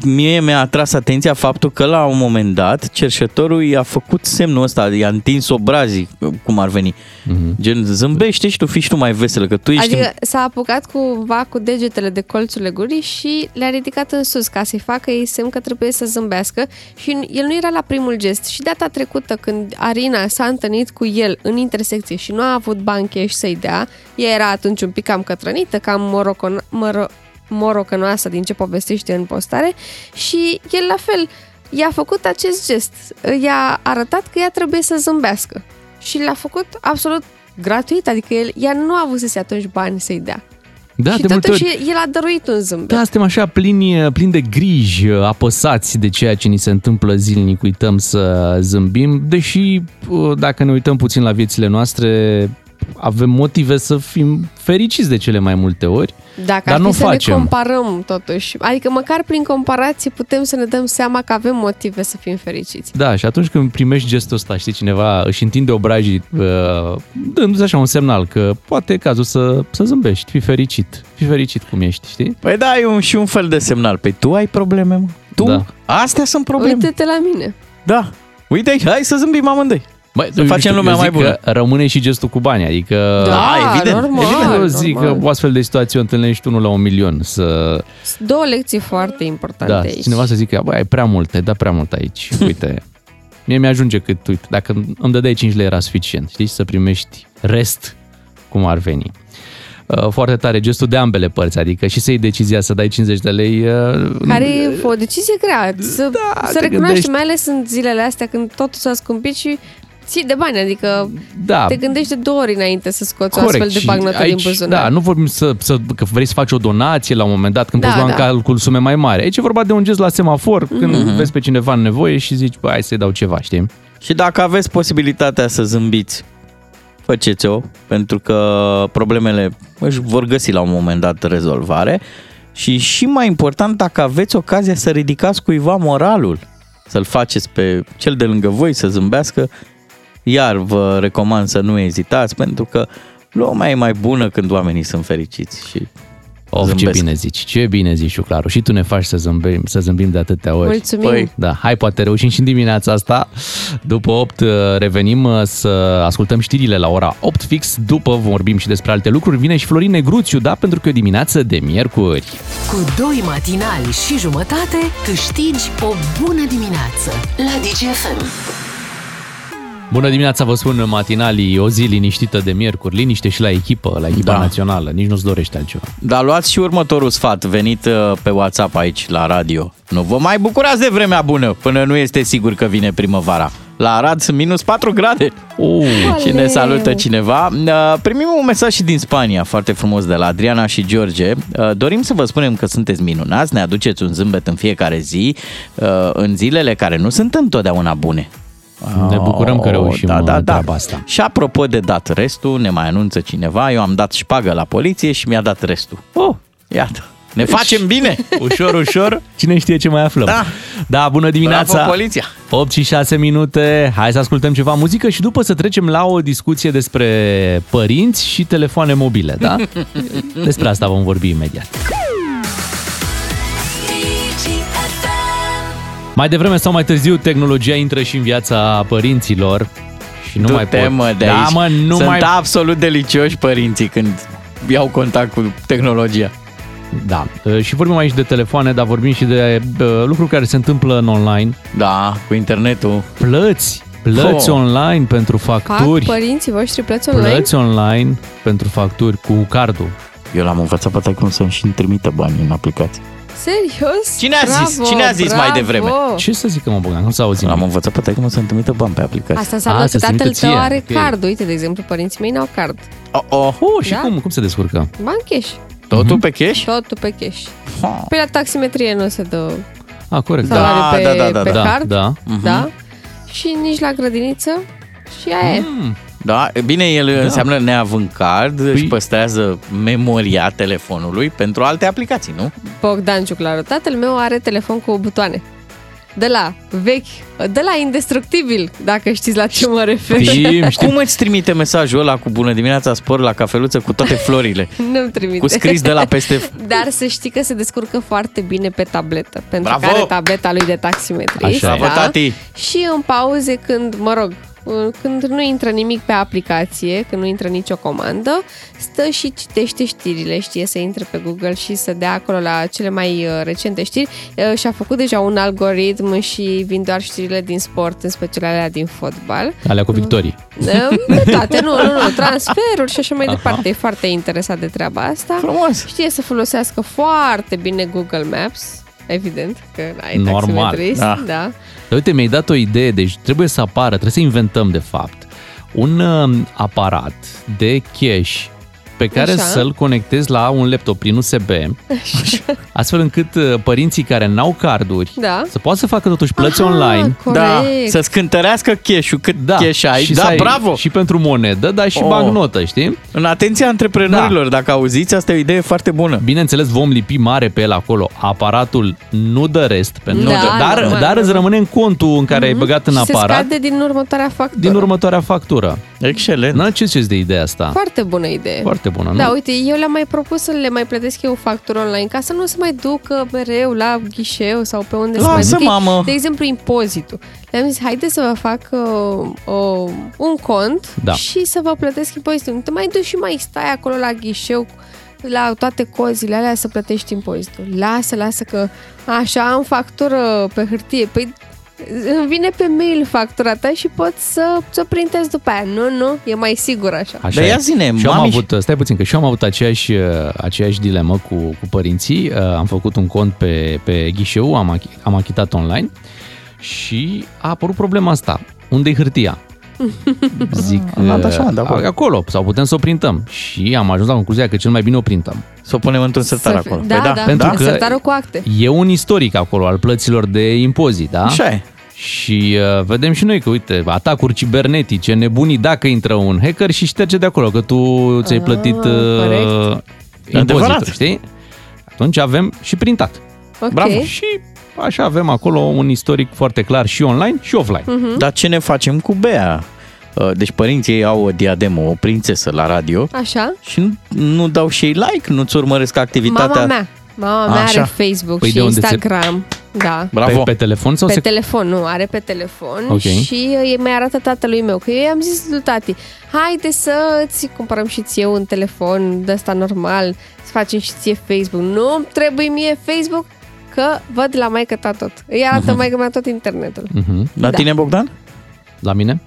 Mie mi-a atras atenția faptul că la un moment dat cerșetorul i-a făcut semnul ăsta, i-a întins obrazii, cum ar veni. Mhm. Gen, zâmbește și tu, fii și tu mai veselă, că tu ești... Adică s-a apucat cumva cu degetele de colțurile gurii și le-a ridicat în sus ca să-i facă ei semn că trebuie să zâmbească și el nu era la primul gest. Și data trecută când Arina s-a întâlnit cu el în intersecție și nu a avut bani cash să-i dea, ea era atunci un pic cam cătrănită, cam morocon- moro- morocănoasă din ce povestește în postare și el la fel i-a făcut acest gest. I-a arătat că ea trebuie să zâmbească și l-a făcut absolut gratuit, adică el, ea nu a avut atunci bani să-i dea. Da, și de multe totuși ori. el a dăruit un zâmbet. Da, suntem așa plini, plini de griji, apăsați de ceea ce ni se întâmplă zilnic, uităm să zâmbim, deși dacă ne uităm puțin la viețile noastre, avem motive să fim fericiți de cele mai multe ori, Dacă dar ar fi nu să facem. ne comparăm totuși, adică măcar prin comparație putem să ne dăm seama că avem motive să fim fericiți. Da, și atunci când primești gestul ăsta, știi, cineva își întinde obrajii uh, dându-ți așa un semnal că poate e cazul să, să zâmbești, fii fericit, fii fericit cum ești, știi? Păi da, e un, și un fel de semnal. Păi tu ai probleme, mă? Tu? Da. Astea sunt probleme. Uite-te la mine. Da. Uite aici, hai să zâmbim amândoi. Băi, Să eu facem știu, lumea eu mai zic bună. că rămâne și gestul cu bani, adică... Da, evident, normal, evident. Eu zic normal. că o astfel de situație o întâlnești unul la un milion. Să, Două lecții foarte importante da, aici. cineva să zică, băi, ai prea mult, ai dat prea mult aici. Uite, mie mi-ajunge cât, uite, dacă îmi dădeai 5 lei era suficient, știi, să primești rest cum ar veni. Uh, Foarte tare gestul de ambele părți, adică și să iei decizia să dai 50 de lei. uh, Care e o decizie grea. Să, da, să te recunoaști, gândești. mai ales în zilele astea când totul s-a scumpit și ții de bani, adică Da. te gândești de două ori înainte să scoți o Corect. astfel de și bagnotă din aici, buzunar. Da, nu vorbim să, să, că vrei să faci o donație la un moment dat, când Da, poți lua în da. calcul sume mai mari. Aici e vorba de un gest la semafor, când Mhm. vezi pe cineva în nevoie și zici, bă, hai să-i dau ceva, știi? Și dacă aveți posibilitatea să zâmbiți, faceți-o, pentru că problemele își vor găsi la un moment dat rezolvare. Și și mai important, dacă aveți ocazia să ridicați cuiva moralul, să-l faceți pe cel de lângă voi să zâmbească, iar vă recomand să nu ezitați, pentru că lumea e mai bună când oamenii sunt fericiți și Of, ce zâmbesc. bine zici, ce bine zici, Claru. Și tu ne faci să zâmbim, să zâmbim de atâtea ori. Mulțumim. Păi. Da, hai, poate reușim și în dimineața asta. După 8 revenim uh, să ascultăm știrile la ora 8 fix. După vorbim și despre alte lucruri. Vine și Florin Negruțiu, da, pentru că e o dimineață de miercuri. Cu doi matinali și jumătate câștigi o bună dimineață la DGFM. Bună dimineața, vă spun matinalii, o zi liniștită de miercuri, liniște și la echipă, la echipa Da. națională, nici nu-ți dorește altceva. Dar luați și următorul sfat venit uh, pe WhatsApp aici la radio. Nu vă mai bucurați de vremea bună până nu este sigur că vine primăvara. La Arad sunt minus 4 grade. Uh. Și ne salută cineva. Uh, Primim un mesaj și din Spania, foarte frumos, de la Adriana și George. Uh, Dorim să vă spunem că sunteți minunați, ne aduceți un zâmbet în fiecare zi, uh, în zilele care nu sunt întotdeauna bune. Ne bucurăm că Oh, reușim da, da, da. treaba asta. Și apropo de dat restul, ne mai anunță cineva, eu am dat șpagă la poliție și mi-a dat restul. Oh, iată. Ne facem bine! Ușor, ușor, cine știe ce mai aflăm. Da. Da, bună dimineața! Bravo, poliția! 8 și 6 minute, hai să ascultăm ceva muzică și după să trecem la o discuție despre părinți și telefoane mobile, da? Despre asta vom vorbi imediat. Mai devreme sau mai târziu, tehnologia intră și în viața părinților și nu mai Du-te, pot. mă, de da, aici. mă, nu Sunt mai... absolut delicioși părinții când iau contact cu tehnologia. Da, și vorbim aici de telefoane, dar vorbim și de uh, lucruri care se întâmplă în online. Da, cu internetul. Plăți, plăți Oh. online pentru Fac facturi. părinții voștri plăți online? Plăți online pentru facturi cu cardul. Eu l-am învățat pe taică să-mi și trimită bani în aplicație. Serios? Cine a zis? Bravo, Cine a zis mai bravo. devreme? Ce să zică, mă, Bogdan? Nu s-a auzit. L-am învățat pe taică să-mi trimită bani pe aplicație. Asta înseamnă A, că să-ți tatăl trimită tău ție, are ok. card. Uite, de exemplu, părinții mei n-au card. Oh, oh. Oh, și Da? cum, cum se descurcă? Bani cash. Totul pe cash? Totul pe cash. Pe la taximetrie nu se dă A, corect. salariu Da, pe, da, da, da, pe da. card. Da. da. Și nici la grădiniță. Și aia e. Mm. Da, e bine, el da. înseamnă neavând card, Păi- își păstrează memoria telefonului pentru alte aplicații, nu? Bogdan Ciuclaru. Tatăl meu are telefon cu butoane. De la vechi, de la indestructibil, dacă știți la ce mă refer. Știm, știm. Cum îți trimite mesajul ăla cu bună dimineața, spor la cafeluță cu toate florile? Nu-mi trimite. Cu scris de la peste... Dar să știi că se descurcă foarte bine pe tabletă, pentru Bravo! că are tableta lui de taximetrie. Așa e. Bravo, tati! Și în pauze când, mă rog, când nu intră nimic pe aplicație, când nu intră nicio comandă, stă și citește știrile, știe să intre pe Google și să dea acolo la cele mai uh, recente știri. Uh, Și-a făcut deja un algoritm și vin doar știrile din sport, în special alea din fotbal. Alea cu victorii. De toate, nu, nu, nu, transferuri și așa mai departe. E foarte interesat de treaba asta. Frumos! Știe să folosească foarte bine Google Maps, evident, că ai Normal, taximetrist, da. da. Dar uite, mi-ai dat o idee, deci trebuie să apară, trebuie să inventăm de fapt un uh, aparat de cash pe care Așa. să-l conectezi la un laptop prin USB, astfel încât uh, părinții care n-au carduri Da. să poată să facă totuși plăți Aha, online. Corect. Da, să-ți cântărească cash-ul cât Da, cash ai. și da, să ai, bravo! Și pentru monedă, dar și Oh. bancnotă, știi? În atenția antreprenorilor, da. dacă auziți, asta e o idee foarte bună. Bineînțeles, vom lipi mare pe el acolo. Aparatul nu dă rest, pentru Da, dar, normal, dar îți normal. rămâne în contul în care ai băgat în Și se aparat scade din următoarea factură. din următoarea factură. Excelent. Na, ce ziceți de ideea asta? Foarte bună idee. Foarte bună, Da, nu? uite, eu le-am mai propus să le mai plătesc eu factură online ca să nu se mai ducă mereu la ghișeu sau pe unde să mai Lasă, ducă. mamă! De exemplu, impozitul. Le-am zis, haide să vă fac uh, uh, un cont Da. și să vă plătesc impozitul. Nu te mai duci și mai stai acolo la ghișeu la toate cozile alea să plătești impozitul. Lasă, lasă că așa am factură pe hârtie. Păi îmi vine pe mail factura ta și pot să ți-o printez după aia. Nu, nu, e mai sigur așa. Așa Dar ia e. zine, și eu am mami- avut, stai puțin, că și eu am avut aceeași, uh, aceeași dilemă cu, cu părinții. Uh, Am făcut un cont pe, pe ghișeu, am, achi- am achitat online și a apărut problema asta. Unde-i hârtia? Zic, Am dat așa, uh, de acolo. acolo, sau putem să o printăm. Și am ajuns la concluzia că cel mai bine o printăm. Să o punem într-un sertar Să fie- acolo. Da, Păi da, pentru da, că- sertarul cu acte. E un istoric acolo al plăților de impozit, da? Așa e. Și uh, vedem și noi că, uite, atacuri cibernetice, nebunii dacă intră un hacker și șterge de acolo, că tu ți-ai Ah, plătit uh, corect. impozitul, Adevărat. știi? Atunci avem și printat. Ok. Bravo! Și așa avem acolo un istoric foarte clar și online și offline. Mhm. Dar ce ne facem cu Bea? Uh, Deci părinții ei au o diademă, o prințesă la radio Așa? și nu, nu dau și ei like, nu-ți urmăresc activitatea. Mama mea. Mama mea Așa. are Facebook Păi și de unde se- Instagram. Da. Bravo. Pe, pe telefon sau Pe se... telefon, nu, are pe telefon Ok. și uh, mi arată tatălui meu, că eu i-am zis lui tati, haide să ți cumpărăm și ție un telefon de ăsta normal, să facem și ție Facebook. Nu trebuie mie Facebook, că văd la maică ta tot. Îi arată maică mea tot internetul. Mhm. La Da. tine, Bogdan? La mine?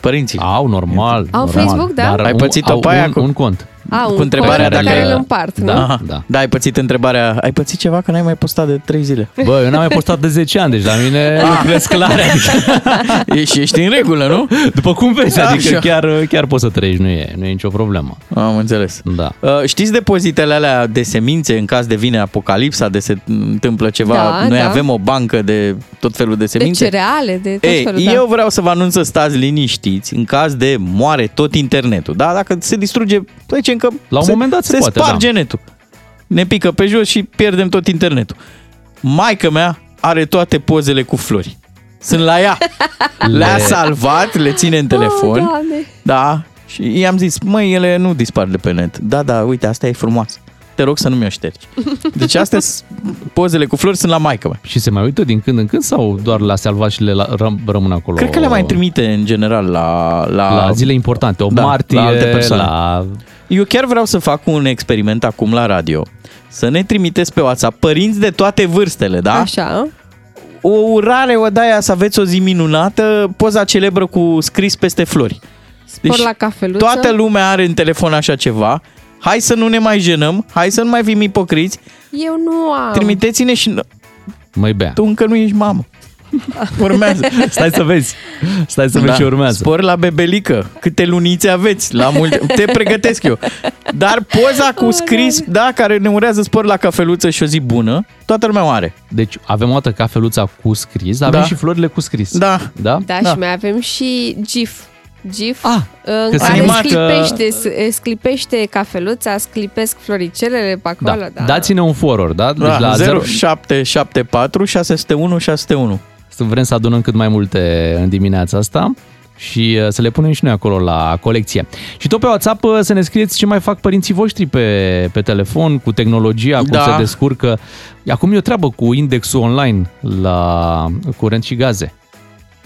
Părinții. Au, normal. Au normal. Facebook, da? Dar Ai un- pățit-o au pe aia un, cu- un cont. A, un Cu întrebarea cont pe dacă- care îl împart, nu? Da, Aha. da. Da, ai pățit întrebarea, ai pățit ceva că n-ai mai postat de 3 zile. Bă, eu n-am mai postat de 10 ani, deci la mine lucrurile sunt clare. Adică, Ești, ești în regulă, nu? după cum vezi, adică Așa. chiar, chiar poți să trăiești, nu e, nu e nicio problemă. Am înțeles. Da. Uh, știți depozitele alea de semințe în caz de vine apocalipsa, de se întâmplă ceva? Da, Noi da. avem o bancă de tot felul de De semințe. cereale, de tot Ei, felul, da. eu vreau să vă anunț să stați liniștiți în caz de moare tot internetul. Da, dacă se distruge, să zicem că La un se, moment dat se se poate, sparge da. netul. Ne pică pe jos și pierdem tot internetul. Maica mea are toate pozele cu flori. Sunt la ea. Le-a Le- salvat, le ține în telefon. Oh, Doamne. Da, și i-am zis, măi, ele nu dispar de pe net. Da, da, uite, asta e frumoasă. Te rog să nu mi-o ștergi. Deci astea sunt- pozele cu flori sunt la maică mea. Și se mai uită din când în când sau doar la salvat și le la, răm- rămân acolo? Cred că le mai trimite în general la... La, La zile importante, o Da, martie, la alte persoane. la... Eu chiar vreau să fac un experiment acum la radio. Să ne trimiteți pe WhatsApp părinți de toate vârstele, da? Așa. O urare o daia să aveți o zi minunată, poza celebră cu scris peste flori. Spor la cafeluță. toată lumea are în telefon așa ceva. Hai să nu ne mai jenăm, hai să nu mai fim ipocriți. Eu nu am. Trimiteți-ne și... Măi bea. Tu încă nu ești mamă. Urmează. Stai să vezi. Stai să vezi ce urmează. Spor la bebelică. Câte lunițe aveți? La multe... Te pregătesc eu. Dar poza cu scris, da, care ne urează spor la cafeluță și o zi bună, toată lumea o are. Deci avem o dată cafeluța cu scris, avem Da. și florile cu scris. Da. Da? Da, Da. și mai avem și GIF. GIF Ah, în că se care animată- sclipește, s- sclipește cafeluța, sclipesc floricelele pe acolo, Da. da. Dați-ne un forward, da? Deci Da, la 0... 0774 601 601. Vrem să adunăm cât mai multe în dimineața asta și uh, să le punem și noi acolo la colecție. Și tot pe WhatsApp uh, să ne scrieți ce mai fac părinții voștri pe, pe telefon, cu tehnologia, cum Da. se descurcă. Acum e o treabă cu indexul online la curent și gaze.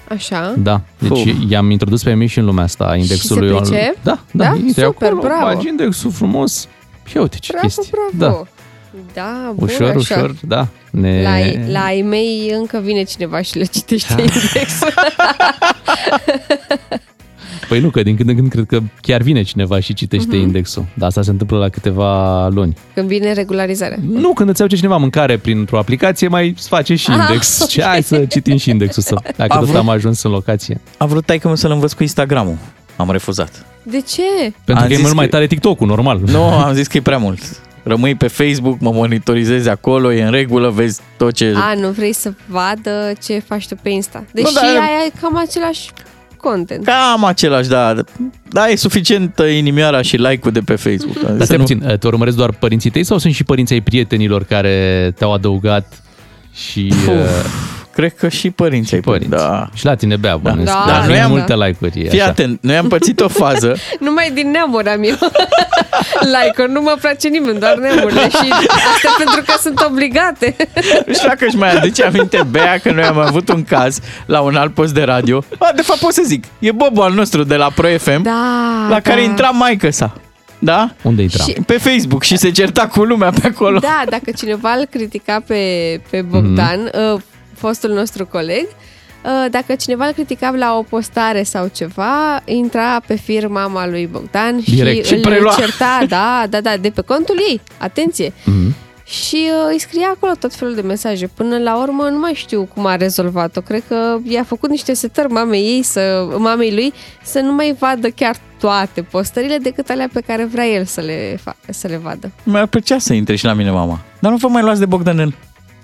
Așa. Da, deci Uf. i-am introdus pe mei și în lumea asta a indexului. se online. pricep? Da, da, Da? intri Super, acolo, bravo. bagi indexul frumos și uite ce Bravo, chestii. bravo. Da, Da, bun, ușor, așa. ușor, da. Ne... La, la ai mei încă vine cineva și le citește indexul. Păi nu, că din când în când cred că chiar vine cineva și citește Mhm. indexul. Dar asta se întâmplă la câteva luni. Când vine regularizarea. Nu, când îți aduce cineva mâncare printr-o aplicație, mai îți face și Ah, index. ok. Și hai să citim și indexul să, dacă A tot vrut- am ajuns în locație. A vrut taică să-l învăț cu Instagramul. Am refuzat. De ce? Pentru Am că e zis mult mai că- tare TikTok-ul, normal. Nu, am zis că e prea mult. Rămâi pe Facebook, mă monitorizezi acolo, e în regulă, vezi tot ce... A, nu vrei să vadă ce faci tu pe Insta. Deși dar- ai, ai cam același content. Cam același, da. Da, e suficient inimioara și like-ul de pe Facebook. Dar Să stai nu- puțin, te urmăresc doar părinții tăi sau sunt și părinții ai prietenilor care te-au adăugat și... uh, Cred că și părinții ai Părinți. Da. Și la tine bea bănuiesc. Da. Dar Noi noi am- multe like-uri. Fii așa. atent, noi am pățit o fază Numai din neamuri am eu. like nu mă place nimeni, doar neamurile. Și asta pentru că sunt obligate. Nu știu dacă își mai aduce aminte Bea că noi am avut un caz la un alt post de radio. A, de fapt pot să zic, e Bobo al nostru de la Pro FM, Da, la care da. intra maică sa. Da? Unde intra? Și- Pe Facebook și se certa cu lumea pe acolo. Da, dacă cineva îl critica pe, pe Bogdan, Mhm. Uh, fostul nostru coleg, uh, dacă cineva îl critica la o postare sau ceva, intra pe fir mama lui Bogdan și, Direct. Și îl prelua. certa, da, da, da, de pe contul ei, atenție. Mhm. Și uh, îi scria acolo tot felul de mesaje. Până la urmă nu mai știu cum a rezolvat-o. Cred că i-a făcut niște setări mamei ei, să, mamei lui, să nu mai vadă chiar toate postările decât alea pe care vrea el să le, fa- să le vadă. Mi-ar plăcea să intre și la mine mama. Dar nu vă mai luați de Bogdanel.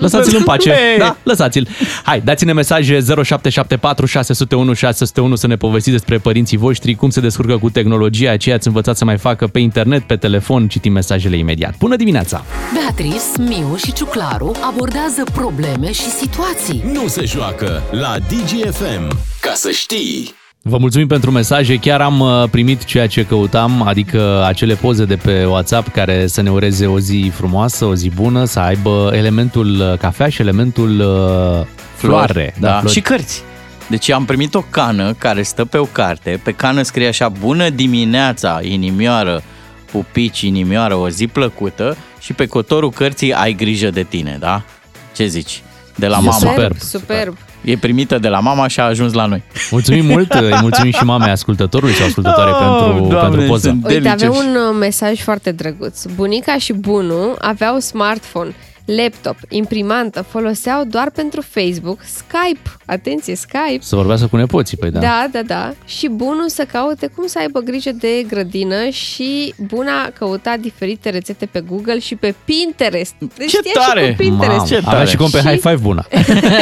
Lăsați-l în pace. Ei. Da, lăsați-l. Hai, dați-ne mesaje 0774 601 601 să ne povestiți despre părinții voștri, cum se descurcă cu tehnologia, ce ați învățat să mai facă pe internet, pe telefon, citim mesajele imediat. Bună dimineața! Beatrice, Miu și Ciuclaru abordează probleme și situații. Nu se joacă la DGFM. Ca să știi... Vă mulțumim pentru mesaje, chiar am uh, primit ceea ce căutam, adică acele poze de pe WhatsApp care să ne ureze o zi frumoasă, o zi bună, să aibă elementul uh, cafea și elementul uh, floare. da. flori. Și cărți. Deci am primit o cană care stă pe o carte, pe cană scrie așa, bună dimineața, inimioară, pupici, inimioară, o zi plăcută și pe cotorul cărții ai grijă de tine, da? Ce zici? De la E mama. superb. Superb. E primită de la mama și a ajuns la noi. Mulțumim mult, îi mulțumim și mamei ascultătorului sau ascultătoare Oh, pentru, Doamne, pentru poză. sunt- Uite, Delicioși. avea un uh, mesaj foarte drăguț. Bunica și bunul aveau smartphone, laptop, imprimantă, foloseau doar pentru Facebook, Skype, atenție, Skype, Să vorbească cu nepoții, păi da. Da, da, da. Și bunul să caute cum să aibă grijă de grădină și buna căuta diferite rețete pe Google și pe Pinterest. Deci Ce știa tare! Și cu Pinterest. Mamă, Ce avea tare. și cont pe Și- High Five bună.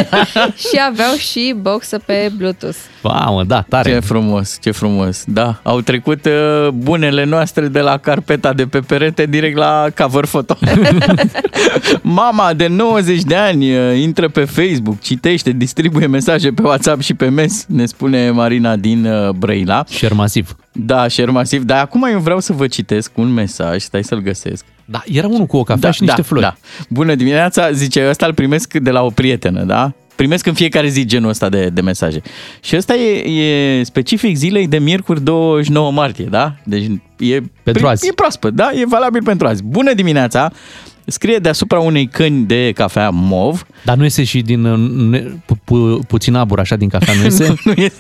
și aveau și boxă pe Bluetooth. Mamă, da, tare. Ce frumos, ce frumos. Da, au trecut uh, bunele noastre de la carpeta de pe perete direct la cover photo. Mama de 90 de ani uh, intră pe Facebook, citește, distribuie mesaje pe WhatsApp și pe mes, ne spune Marina din uh, Brăila. Share masiv. Da, share masiv. Dar acum eu vreau să vă citesc un mesaj, stai să-l găsesc. Da, era unul cu o cafea și niște flori. Da. Bună dimineața, zice, ăsta îl primesc de la o prietenă, da? Primesc în fiecare zi genul ăsta de, de mesaje. Și ăsta e, e specific zilei de miercuri 29 martie, da? Deci e, Pentru azi. e proaspăt, da? E valabil pentru azi. Bună dimineața! Scrie deasupra unei căni de cafea mov. Dar nu iese și din uh, ne, pu, pu, puțin abur așa din cafea, nu iese? Nu e,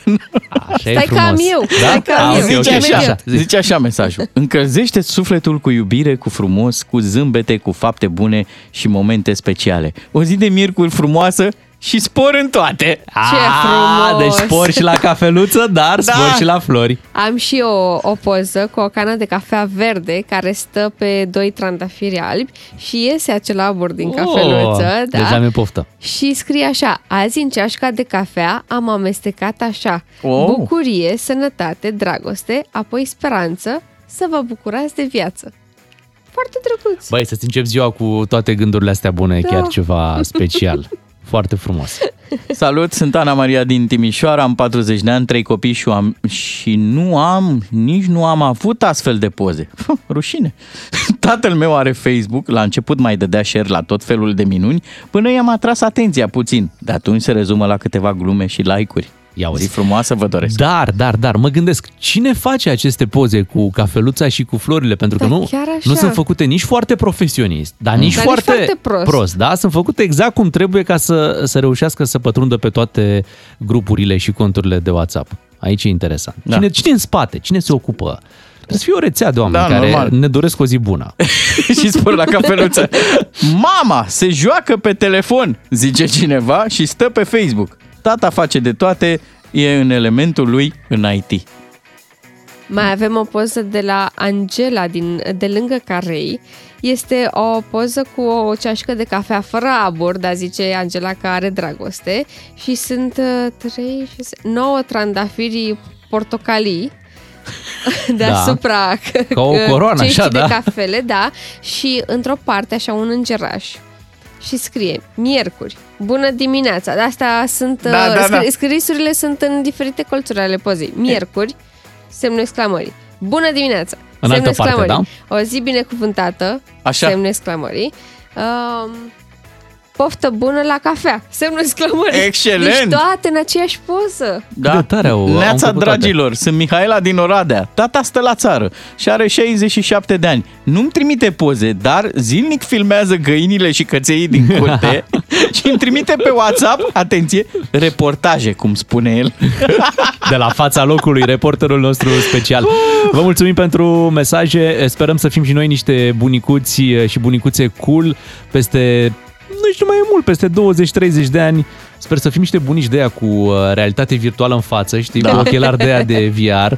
Așa e Stai frumos. ca am eu, Da? stai ca am Ah, eu. ok, Zice ok, așa, așa, zi. zice așa mesajul. încălzește sufletul cu iubire, cu frumos, cu zâmbete, cu fapte bune și momente speciale. O zi de miercuri frumoasă și spor în toate. Ce frumos! Deci spor și la cafeluță, dar Da. spor și la flori. Am și o, o poză cu o cană de cafea verde care stă pe doi trandafiri albi și iese acel abur din cafeluță. da? Deja mi-e poftă. Și scrie așa, azi în ceașca de cafea am amestecat așa, Oh. bucurie, sănătate, dragoste, apoi speranță, să vă bucurați de viață. Foarte drăguț. Băi, să-ți încep ziua cu toate gândurile astea bune, Da. chiar ceva special. Foarte frumos. Salut, sunt Ana Maria din Timișoara, am 40 de ani, trei copii și, am, și nu am, nici nu am avut astfel de poze. Rușine. Tatăl meu are Facebook, la început mai dădea share la tot felul de minuni, până i-am atras atenția puțin. De atunci se rezumă la câteva glume și like-uri. Ia uzi. Zi frumoasă vă doresc. Dar, dar, dar, mă gândesc, cine face aceste poze cu cafeluța și cu florile? Pentru că Da, nu, chiar așa. nu sunt făcute nici foarte profesionist, dar nici, Dar nici foarte, foarte prost. prost. Da? Sunt făcute exact cum trebuie ca să, să reușească să pătrundă pe toate grupurile și conturile de WhatsApp. Aici e interesant. Da. Cine, cine în spate? Cine se ocupă? Trebuie să fie o rețea de oameni Da, care normal. ne doresc o zi bună. și spor la cafeluță. Mama se joacă pe telefon, zice cineva, și stă pe Facebook. Tata face de toate, e în elementul lui în IT. Mai avem o poză de la Angela din, de lângă Carei. Este o poză cu o ceașcă de cafea fără abur, dar zice Angela că are dragoste. Și sunt uh, 3, 6, 9 trandafiri portocalii deasupra Ca o coroană, ceștii așa, de da. cafele, da, și într-o parte așa un îngeraș și scrie Miercuri, bună dimineața. De Astea sunt, Da, uh, da, scri- da. scrisurile sunt în diferite colțuri ale pozei. Miercuri, semnul exclamării. Bună dimineața! În semnul altă parte, da? exclamării. O zi binecuvântată, Așa. semnul exclamării. Um, poftă bună la cafea, semnul exclamării. Excelent! Deci toate în aceeași poză. Da? de tare au- au Neața, făcut toate. dragilor, sunt Mihaela din Oradea. Tata stă la țară și are 67 de ani. Nu-mi trimite poze, dar zilnic filmează găinile și căței din curte și îmi trimite pe WhatsApp, atenție, reportaje, cum spune el. de la fața locului, reporterul nostru special. Vă mulțumim pentru mesaje, sperăm să fim și noi niște bunicuți și bunicuțe cool peste, nu știu mai e mult, peste 20-30 de ani. Sper să fim niște bunici de aia cu uh, realitate virtuală în față, știi, da. cu ochelari de aia de VR.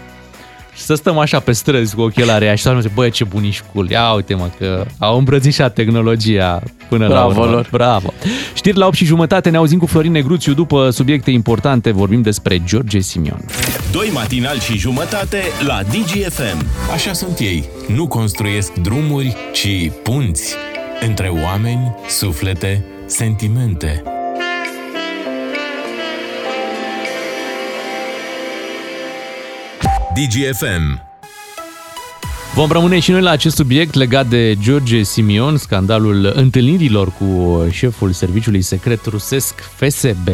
Și să stăm așa pe străzi cu ochelari aia și să zice, băi, ce bunici cool, ia uite mă că au îmbrățișat tehnologia până la Bravo urmă. lor. Bravo! Știri la 8 și jumătate, ne auzim cu Florin Negruțiu după subiecte importante, vorbim despre George Simion. Doi matinali și jumătate la DGFM. Așa sunt ei. Nu construiesc drumuri, ci punți între oameni, suflete, sentimente. DGFM. Vom rămâne și noi la acest subiect legat de George Simion, scandalul întâlnirilor cu șeful serviciului secret rusesc FSB.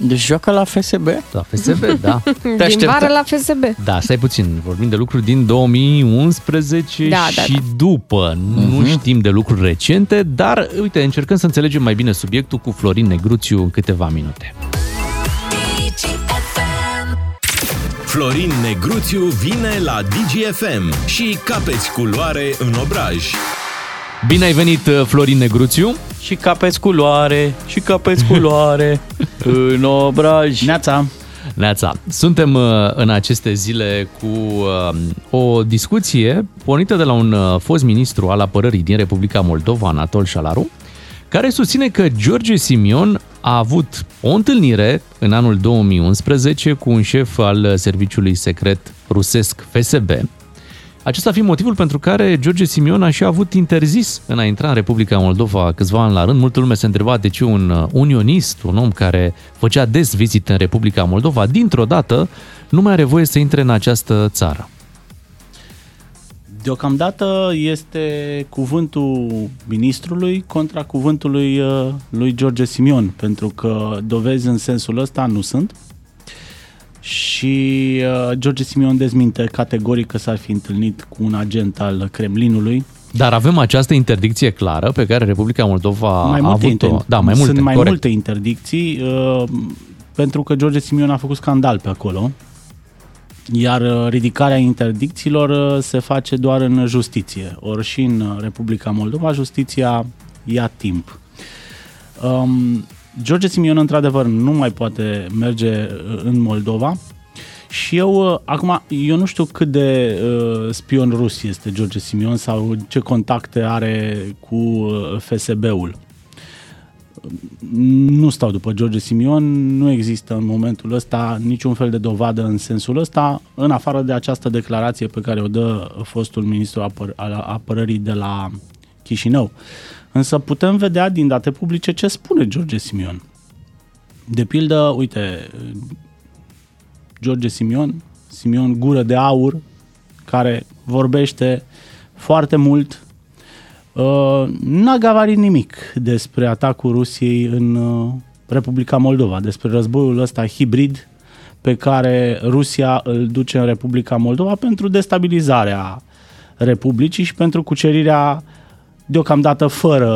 Deci joacă la FSB? Da, FSB, da. Din aștepta- vară la FSB. Da, stai puțin, vorbim de lucruri din 2011 Da, da, și da. după. Nu Mhm. știm de lucruri recente, dar uite, încercăm să înțelegem mai bine subiectul cu Florin Negruțiu în câteva minute. Florin Negruțiu vine la DGFM și capeți culoare în obraj. Bine ai venit, Florin Negruțiu! Și capeți culoare, și capeți culoare în obraj. Neața! Neața, suntem uh, în aceste zile cu uh, o discuție pornită de la un uh, fost ministru al apărării din Republica Moldova, Anatol Șalaru, care susține că George Simion a avut o întâlnire în anul 2011 cu un șef al serviciului secret rusesc FSB. Acesta fiind motivul pentru care George Simion a și avut interzis în a intra în Republica Moldova câțiva ani la rând. Multă lume se întreba de ce un uh, unionist, un om care făcea des vizite în Republica Moldova, dintr-o dată nu mai are voie să intre în această țară. Deocamdată este cuvântul ministrului contra cuvântului uh, lui George Simion, pentru că dovezi în sensul ăsta nu sunt. Și uh, George Simion dezminte categoric că s-ar fi întâlnit cu un agent al Kremlinului. Dar avem această interdicție clară pe care Republica Moldova mai a multe avut-o. inter- Da, mai multe, Sunt mai corect. multe interdicții, uh, pentru că George Simion a făcut scandal pe acolo. Iar uh, ridicarea interdicțiilor uh, se face doar în justiție. Ori și în uh, Republica Moldova justiția ia timp. Um, George Simion, într-adevăr, nu mai poate merge uh, în Moldova și eu, uh, acum, eu nu știu cât de uh, spion rus este George Simion sau ce contacte are cu uh, FSB-ul. Nu stau după George Simion, nu există în momentul ăsta niciun fel de dovadă în sensul ăsta, în afară de această declarație pe care o dă fostul ministru apăr- al apărării de la Chișinău. Însă putem vedea din date publice ce spune George Simion. De pildă, uite, George Simion, Simion Gură de Aur, care vorbește foarte mult, uh, n-a gavarit nimic despre atacul Rusiei în uh, Republica Moldova, despre războiul ăsta hibrid pe care Rusia îl duce în Republica Moldova pentru destabilizarea Republicii și pentru cucerirea deocamdată fără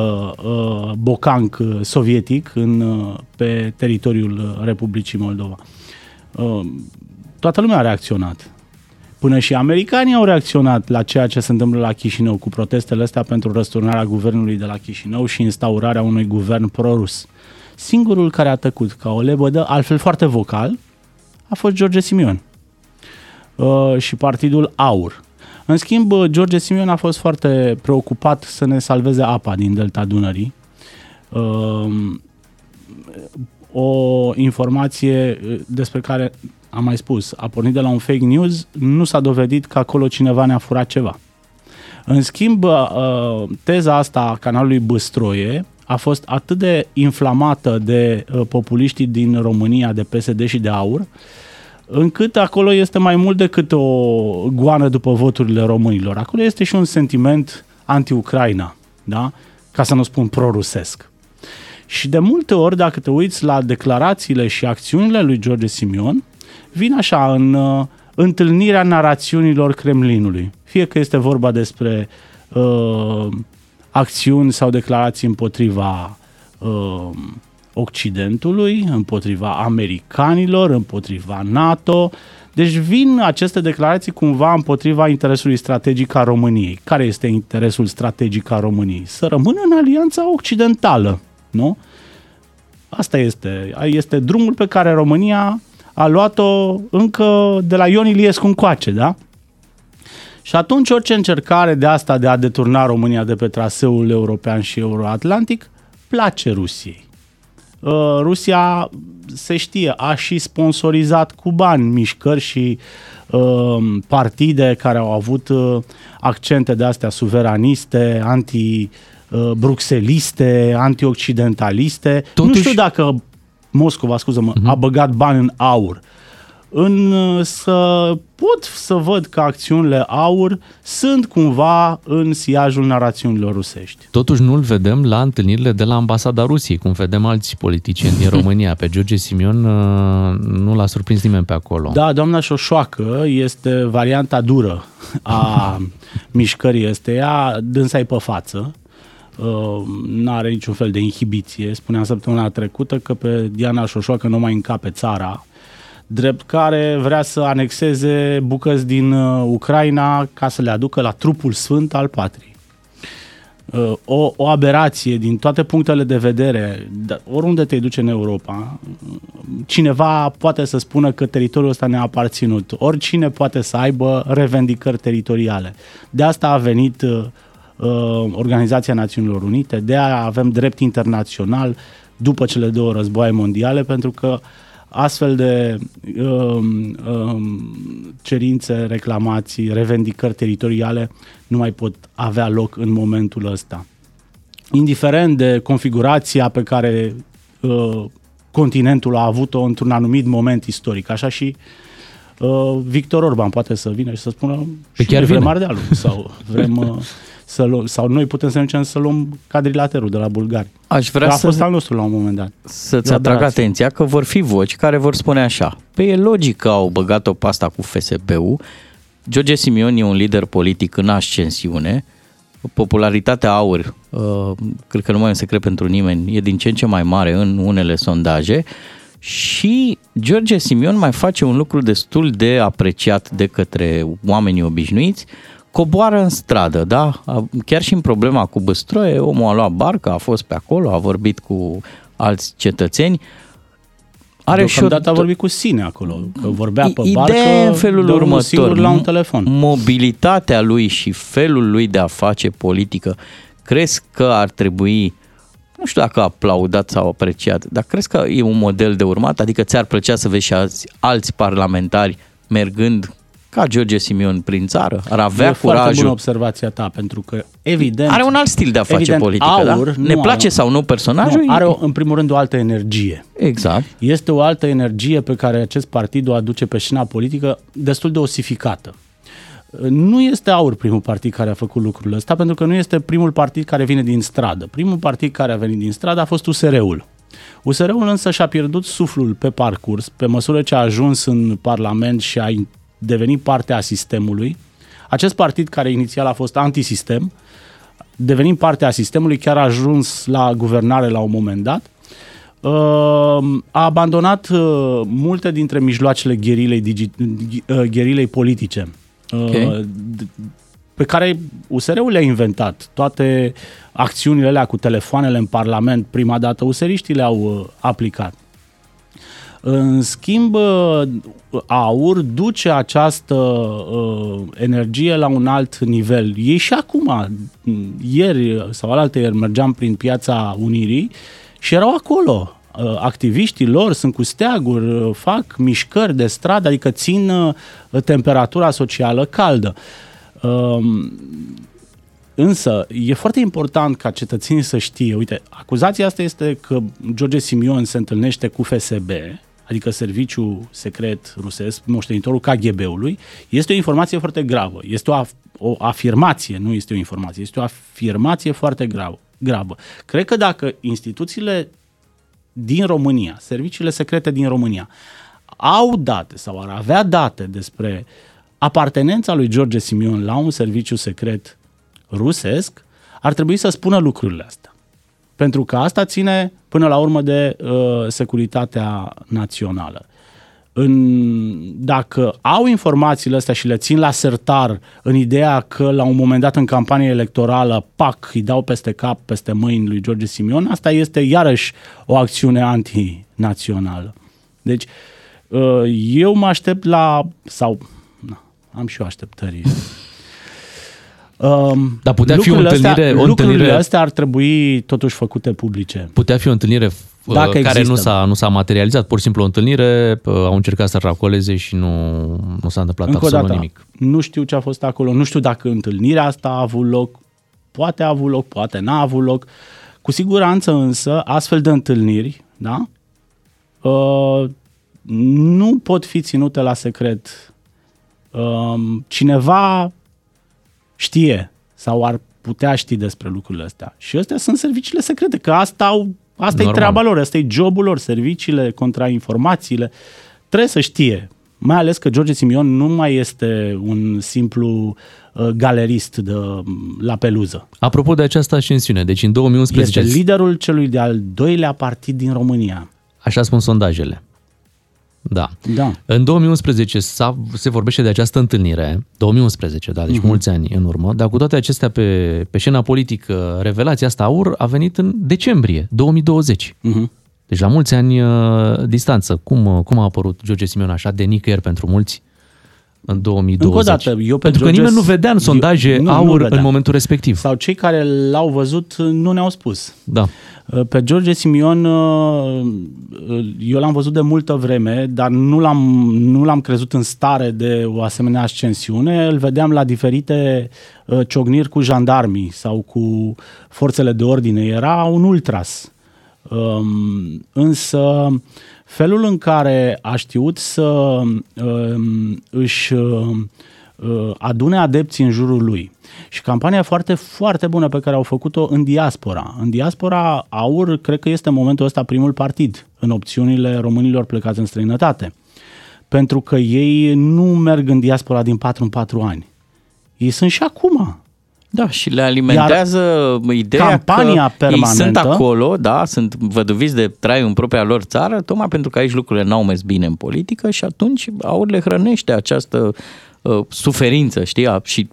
uh, bocanc uh, sovietic în, uh, pe teritoriul uh, Republicii Moldova. Uh, toată lumea a reacționat. Până și americanii au reacționat la ceea ce se întâmplă la Chișinău cu protestele astea pentru răsturnarea guvernului de la Chișinău și instaurarea unui guvern pro-rus. Singurul care a tăcut ca o lebădă, altfel foarte vocal, a fost George Simion uh, și partidul AUR. În schimb, uh, George Simion a fost foarte preocupat să ne salveze apa din delta Dunării. Uh, o informație uh, despre care am mai spus, a pornit de la un fake news, nu s-a dovedit că acolo cineva ne-a furat ceva. În schimb, uh, teza asta a canalului Băstroie a fost atât de inflamată de uh, populiștii din România, de PSD și de AUR, încât acolo este mai mult decât o goană după voturile românilor. Acolo este și un sentiment anti-Ucraina, da? ca să nu spun prorusesc. Și de multe ori, dacă te uiți la declarațiile și acțiunile lui George Simion, vin așa în uh, întâlnirea narațiunilor Kremlinului. Fie că este vorba despre uh, acțiuni sau declarații împotriva uh, Occidentului, împotriva americanilor, împotriva NATO. Deci vin aceste declarații cumva împotriva interesului strategic a României. Care este interesul strategic a României? Să rămână în alianța occidentală, nu? Asta este. Este drumul pe care România a luat-o încă de la Ion Iliescu încoace, da? Și atunci orice încercare de asta de a deturna România de pe traseul european și euroatlantic place Rusiei. Uh, Rusia, se știe, a și sponsorizat cu bani mișcări și uh, partide care au avut uh, accente de astea suveraniste, anti bruxeliste, antioccidentaliste. Totuși... Nu știu dacă Moscova, scuză-mă, uh-huh. a băgat bani în aur. În, să pot să văd că acțiunile aur sunt cumva în siajul narațiunilor rusești. Totuși nu-l vedem la întâlnirile de la ambasada Rusiei, cum vedem alți politicieni din România. Pe George Simion uh, nu l-a surprins nimeni pe acolo. Da, doamna Șoșoacă este varianta dură a mișcării este ea, dânsa e pe față, Uh, nu are niciun fel de inhibiție. Spuneam săptămâna trecută că pe Diana Șoșoacă nu mai încape țara, drept care vrea să anexeze bucăți din uh, Ucraina ca să le aducă la trupul sfânt al patriei. Uh, o, o aberație din toate punctele de vedere, da, oriunde te duce în Europa, cineva poate să spună că teritoriul ăsta ne-a aparținut, oricine poate să aibă revendicări teritoriale. De asta a venit Uh, Organizația Națiunilor Unite, de aia avem drept internațional după cele două războaie mondiale, pentru că astfel de um, um, cerințe, reclamații, revendicări teritoriale nu mai pot avea loc în momentul ăsta. Indiferent de configurația pe care uh, continentul a avut-o într-un anumit moment istoric, așa și uh, Victor Orban poate să vină și să spună pe chiar vrem Ardealul sau vrem uh, să luăm, sau noi putem să ne să luăm cadrilaterul de la bulgari. Aș vrea a să... fost al nostru la un moment dat. Să-ți atrag atenția că vor fi voci care vor spune așa. Pe e logic că au băgat-o pasta cu FSB-ul. George Simion e un lider politic în ascensiune. Popularitatea aur, uh, cred că nu mai e un secret pentru nimeni, e din ce în ce mai mare în unele sondaje. Și George Simion mai face un lucru destul de apreciat de către oamenii obișnuiți, coboară în stradă, da? Chiar și în problema cu Băstroie, omul a luat barca, a fost pe acolo, a vorbit cu alți cetățeni. Are și o... a vorbit cu sine acolo, că vorbea pe Ideea barcă, în felul următor, la un telefon. Mobilitatea lui și felul lui de a face politică, crezi că ar trebui nu știu dacă aplaudat sau apreciat, dar crezi că e un model de urmat? Adică ți-ar plăcea să vezi și alți, alți parlamentari mergând ca George Simion prin țară? Ar avea e curajul? foarte bună observația ta, pentru că evident... Are un alt stil de a face evident, politică, aur, da? Ne place are, sau nu personajul? Nu, are o, în primul rând o altă energie. Exact. Este o altă energie pe care acest partid o aduce pe scena politică destul de osificată. Nu este aur primul partid care a făcut lucrul ăsta, pentru că nu este primul partid care vine din stradă. Primul partid care a venit din stradă a fost USR-ul. USR-ul însă și-a pierdut suflul pe parcurs, pe măsură ce a ajuns în Parlament și a deveni parte a sistemului. Acest partid, care inițial a fost antisistem, devenind parte a sistemului, chiar a ajuns la guvernare la un moment dat, uh, a abandonat uh, multe dintre mijloacele gherilei, digi- uh, gherilei politice. Okay. pe care USR-ul le-a inventat. Toate acțiunile alea cu telefoanele în Parlament, prima dată useriștii le-au aplicat. În schimb, aur duce această uh, energie la un alt nivel. Ei și acum, ieri sau alaltă ieri, mergeam prin piața Unirii și erau acolo. Uh, activiștii lor sunt cu steaguri, uh, fac mișcări de stradă, adică țin uh, temperatura socială caldă. Uh, Însă, e foarte important ca cetățenii să știe, uite, acuzația asta este că George Simion se întâlnește cu FSB, adică Serviciul Secret Rusesc, moștenitorul KGB-ului, este o informație foarte gravă. Este o, af- o afirmație, nu este o informație, este o afirmație foarte gravă. gravă. Cred că dacă instituțiile din România, serviciile secrete din România, au date sau ar avea date despre apartenența lui George Simion la un serviciu secret rusesc, ar trebui să spună lucrurile astea. Pentru că asta ține până la urmă de uh, securitatea națională. În, dacă au informațiile astea și le țin la sertar în ideea că la un moment dat în campanie electorală, pac, îi dau peste cap, peste mâini lui George Simion, asta este iarăși o acțiune antinațională. Deci, uh, eu mă aștept la, sau na, am și eu așteptări Um, Dar putea fi o lucrurile întâlnire- astea, o lucrurile întâlnire- astea ar trebui totuși făcute publice. Putea fi o întâlnire uh, Dacă care există. nu s-a, nu s-a materializat, pur și simplu o întâlnire, uh, au încercat să racoleze și nu, nu s-a întâmplat Încă o absolut dată, nimic. nu știu ce a fost acolo, nu știu dacă întâlnirea asta a avut loc, poate a avut loc, poate n-a avut loc. Cu siguranță însă, astfel de întâlniri, da, uh, nu pot fi ținute la secret. Uh, cineva știe sau ar putea ști despre lucrurile astea. Și astea sunt serviciile secrete, că asta, au, asta e Normal. treaba lor, asta e jobul lor, serviciile, contrainformațiile. Trebuie să știe, mai ales că George Simion nu mai este un simplu uh, galerist de, la peluză. Apropo de această ascensiune, deci în 2011, Este liderul celui de-al doilea partid din România. așa spun sondajele. Da. Da. În 2011 s-a, se vorbește de această întâlnire, 2011, da, deci Mhm. mulți ani în urmă, dar cu toate acestea pe, pe scena politică, revelația asta aur a venit în decembrie 2020. Mhm. Deci la mulți ani uh, distanță. Cum, uh, cum a apărut George Simion așa de nicăieri pentru mulți în 2020? Încă o dată, eu pe pentru că George- nimeni nu vedea în sondaje eu- nu, nu aur în vedeam. momentul respectiv. Sau cei care l-au văzut nu ne-au spus. Da. Pe George Simion uh, eu l-am văzut de multă vreme, dar nu l-am, nu l-am crezut în stare de o asemenea ascensiune. Îl vedeam la diferite uh, ciocniri cu jandarmii sau cu forțele de ordine. Era un ultras. Um, însă felul în care a știut să um, își uh, uh, adune adepții în jurul lui și campania foarte, foarte bună pe care au făcut-o în diaspora. În diaspora, AUR, cred că este în momentul ăsta primul partid în opțiunile românilor plecați în străinătate. Pentru că ei nu merg în diaspora din 4 în 4 ani. Ei sunt și acum. Da, și le alimentează Iar ideea campania că ei sunt permanentă- acolo, da, sunt văduviți de trai în propria lor țară, tocmai pentru că aici lucrurile n-au mers bine în politică și atunci aur le hrănește această uh, suferință, știi, a- și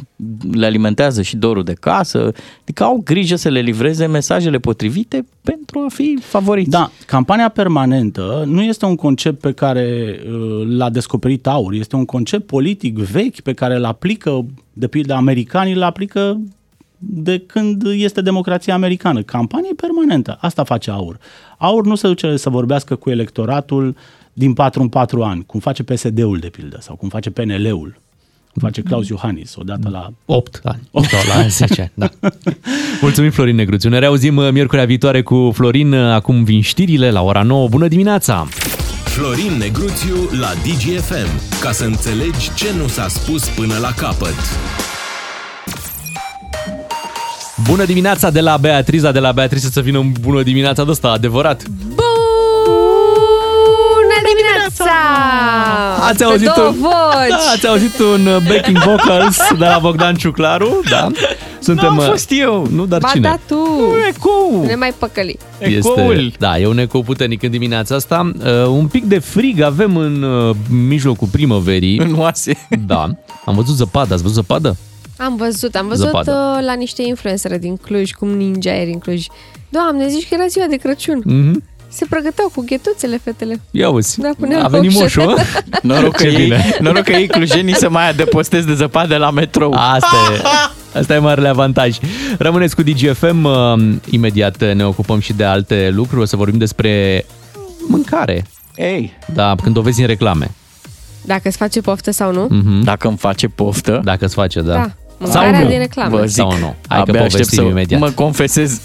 le alimentează și dorul de casă, adică au grijă să le livreze mesajele potrivite pentru a fi favoriți. Da, campania permanentă nu este un concept pe care uh, l-a descoperit Aur, este un concept politic vechi pe care îl aplică, de pildă, americanii îl aplică de când este democrația americană. Campanie permanentă, asta face Aur. Aur nu se duce să vorbească cu electoratul din 4 în 4 ani, cum face PSD-ul, de pildă, sau cum face PNL-ul, cum face Claus Iohannis, odată la 8 ani. 8 sau la 10 ani, da. Mulțumim, Florin Negruțiu. Ne reauzim uh, miercurea viitoare cu Florin. Uh, Acum vin știrile la ora 9. Bună dimineața! Florin Negruțiu la DGFM. Ca să înțelegi ce nu s-a spus până la capăt. Bună dimineața de la Beatriza, de la Beatriza să vină un bună dimineața de ăsta, adevărat. Bună dimineața! Ați Pe auzit două un, voci! da, ați auzit un uh, backing vocals de la Bogdan Ciuclaru, da? Suntem, N-am uh, fost eu. Nu, dar Ba cine? da tu! Ecou! Ne mai păcăli. Este, da, e un ecou puternic în dimineața asta. Uh, un pic de frig avem în uh, mijlocul primăverii. În oase. Da. Am văzut zăpadă. Ați văzut zăpadă? Am văzut, am văzut Zăpadă. uh, la niște influencere din Cluj, cum ninja aeri în Cluj. Doamne, zici că era ziua de Crăciun. Mhm. Se pregăteau cu ghetuțele fetele. Ia uzi. Da, puneau A venit coșe. moșul. Noroc că, Ce ei, bine. noroc că ei clujenii să mai adăpostez de zăpadă la metrou. Asta e, asta e marele avantaj. Rămâneți cu DGFM. uh, Imediat ne ocupăm și de alte lucruri. O să vorbim despre mâncare. Ei, Da, când o vezi în reclame. Dacă îți face poftă sau nu? Mhm. dacă îmi face poftă, Dacă îți face, da. Da. Mâncarea nu. din reclame. Vă zic, Sau nu. Hai că abia aștept povestim să imediat. mă confesez.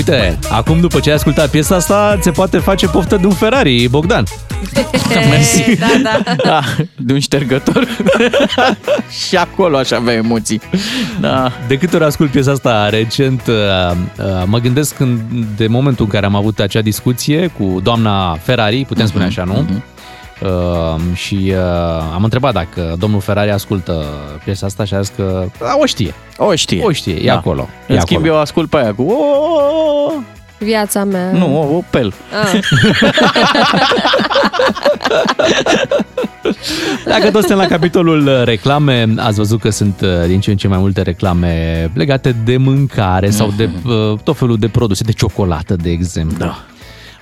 Uite, acum după ce ai ascultat piesa asta, se poate face poftă de un Ferrari, Bogdan. Mersi. da, da. Da, de un ștergător. și acolo aș avea emoții. Da. De câte ori ascult piesa asta recent, uh, uh, mă gândesc când, de momentul în care am avut acea discuție cu doamna Ferrari, putem spune așa, nu? Uh, și uh, am întrebat dacă domnul Ferrari ascultă piesa asta și a zis că a, o știe. O știe. O știe, e Da. acolo. E În schimb, acolo. eu ascult pe aia cu... "O, Viața mea. Nu, o Opel. Ah. Dacă tot suntem la capitolul uh, reclame, ați văzut că sunt uh, din ce în ce mai multe reclame legate de mâncare sau de uh, tot felul de produse, de ciocolată, de exemplu. Da.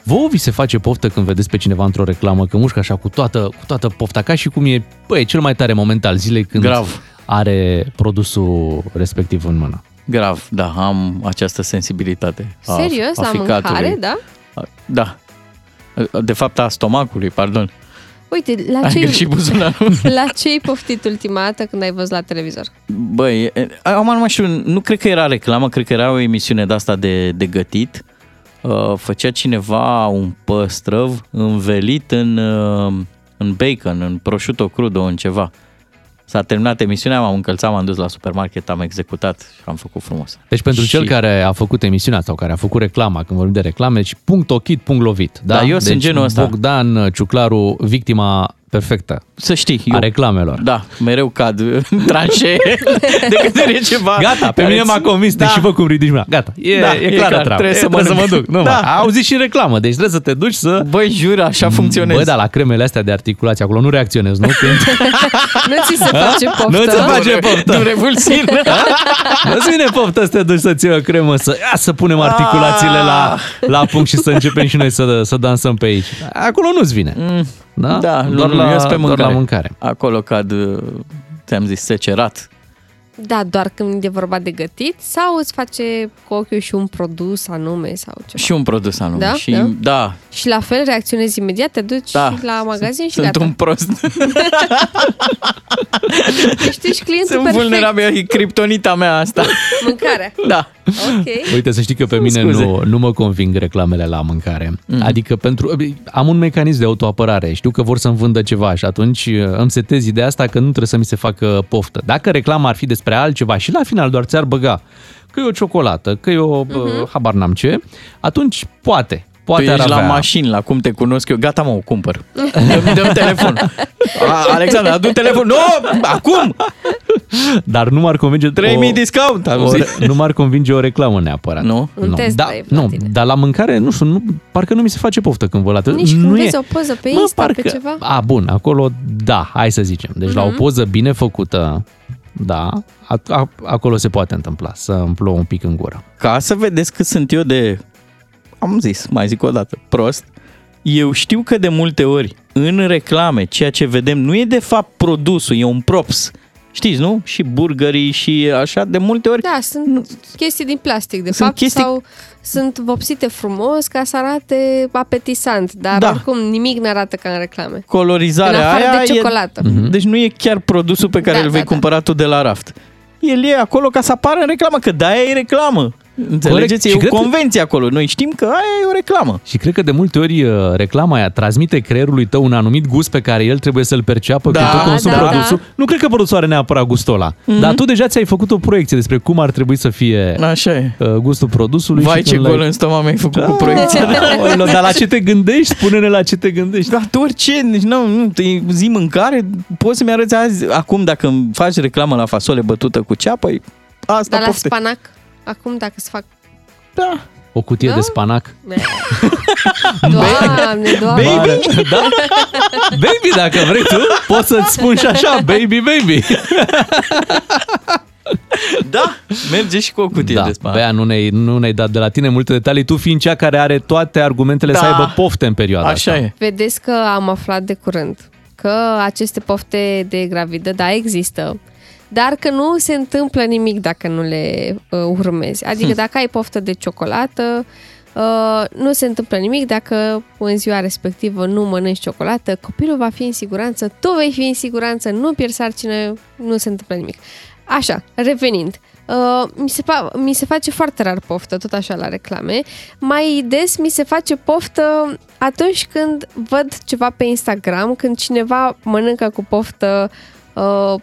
Vouă vi se face poftă când vedeți pe cineva într-o reclamă că mușcă așa cu toată, cu toată pofta, ca și cum e, băi, cel mai tare moment al zilei când Grav. are produsul respectiv în mână. Grav, da, am această sensibilitate. a- Serios, a la ficatului. mâncare, da? A- Da. De fapt, a stomacului, pardon. Uite, la Ai ce, greșit buzunarul. la ce ai poftit ultima dată când ai văzut la televizor? Băi, e- am nu mai știu, nu cred că era reclamă, cred că era o emisiune de asta de, de gătit. Uh, făcea cineva un păstrăv învelit în, uh, în bacon, în prosciutto crudo, în ceva. S-a terminat emisiunea, m-am încălțat, m-am dus la supermarket, am executat și am făcut frumos. Deci pentru Și- cel care a făcut emisiunea sau care a făcut reclama, când vorbim de reclame, deci punct ochit, punct lovit. Da, Da, eu deci sunt genul ăsta. Bogdan Ciuclaru, victima perfectă Să știi, a eu, reclamelor. da, mereu cad în tranșee de câte ori e ceva. Gata, pe care mine m-a ți- convins, da. deci și vă cum ridici mâna. Gata, e, Da, e, e clară clar, treaba. trebuie E, să mă trebuie să mă duc. duc. Nu, Da. da. auzit și în reclamă, deci trebuie să te duci să... Băi, jur, așa funcționez. Bă, da, la cremele astea de articulație, acolo nu reacționezi, nu? Când... Nu ți se face poftă? Nu ți se face poftă. Nu revulsin. Nu-ți vine poftă să te duci să-ți iei o cremă, să, ia, să punem articulațiile la, la punct și să începem și noi să, să dansăm pe aici. Acolo nu-ți vine. Da, Da, nu, doar, nu, la, eu sunt pe doar mâncare. la mâncare. Acolo cad, uh, ți-am zis, secerat. Da, doar când e vorba de gătit sau îți face cu ochiul și un produs anume sau ceva? Și un produs anume. Da? Și, Da? da. Și la fel reacționezi imediat, te duci Da. la magazin și Sunt gata. un prost. Ești, ești clientul Sunt perfect. vulnerabil, e criptonita mea asta. Mâncarea. Da. Ok. Uite, să știi că pe mine Scuze. nu, nu mă conving reclamele la mâncare. Mhm. Adică pentru am un mecanism de autoapărare. Știu că vor să-mi vândă ceva și atunci uh, îmi setez ideea asta că nu trebuie să mi se facă poftă. Dacă reclama ar fi despre altceva și la final doar ți-ar băga că e o ciocolată, că e o, uh, habar n-am ce, atunci poate. Poate tu ar ești avea. la mașini, la cum te cunosc eu. Gata, mă, o cumpăr. Dă-mi, dă telefon. A, Alexandru, adu telefon. Nu, acum! Dar nu m-ar convinge 3000 o- discount, o, auzi? nu m-ar convinge o reclamă neapărat. Nu? Un nu. test da, drive la nu, tine. dar la mâncare, nu știu, nu, parcă nu mi se face poftă când văd la Nici nu când e- vezi o poză pe Mă, Insta, pe parcă- ceva? A, bun, acolo, da, hai să zicem. Deci la o Mhm. poză bine făcută, da, a, a, acolo se poate întâmpla, să îmi plouă un pic în gură. Ca să vedeți cât sunt eu de, am zis, mai zic o dată, prost, eu știu că de multe ori în reclame ceea ce vedem nu e de fapt produsul, e un props. Știți, nu? Și burgerii și așa, de multe ori Da, sunt chestii din plastic, de Sunt fapt, chestii- sau sunt vopsite frumos ca să arate apetisant, dar Da. oricum nimic nu arată ca în reclame. colorizarea În afară aia de ciocolată. E, deci nu e chiar produsul pe care Da, îl vei da, da. cumpăra tu de la raft. El e acolo ca să apară în reclamă, că de-aia e reclamă. Înțelegeți? Și E o cred că- convenție acolo. Noi știm că aia e o reclamă. Și cred că de multe ori uh, reclama aia transmite creierului tău un anumit gust pe care el trebuie să-l perceapă Da, când tu consumi da, produsul. da. Nu cred că produsul are neapărat gustul ăla, Mhm. dar tu deja ți-ai făcut o proiecție despre cum ar trebui să fie Așa e. uh, gustul produsului. Vai și ce când gol l-ai- în stomac mi-ai făcut cu proiecția. Aoleu, dar la ce te gândești? Spune-ne la ce te gândești. Da, tu orice, deci nu, nu, te zi mâncare, poți să-mi arăți azi, acum dacă îmi faci reclamă la fasole bătută cu ceapă, e- asta Dar la pofte. spanac, acum dacă se fac... Da. O cutie Da? de spanac. Doamne, doamne. Mare. Da? Baby, dacă vrei tu, poți să-ți spun și așa, baby, baby. Da, merge și cu o cutie da, de spanac. Bea, nu ne-ai, nu ne-ai dat de la tine multe detalii, tu fiind cea care are toate argumentele Da. să aibă pofte în perioada Așa asta. e. Vedeți că am aflat de curând că aceste pofte de gravidă, da, există, dar că nu se întâmplă nimic dacă nu le uh, urmezi. Adică Hm. dacă ai poftă de ciocolată, Uh, nu se întâmplă nimic dacă în ziua respectivă nu mănânci ciocolată, copilul va fi în siguranță, tu vei fi în siguranță, nu pierzi sarcină, nu se întâmplă nimic. Așa, revenind. Uh, mi, se fa- mi se face foarte rar poftă, tot așa la reclame. Mai des mi se face poftă atunci când văd ceva pe Instagram, când cineva mănâncă cu poftă uh,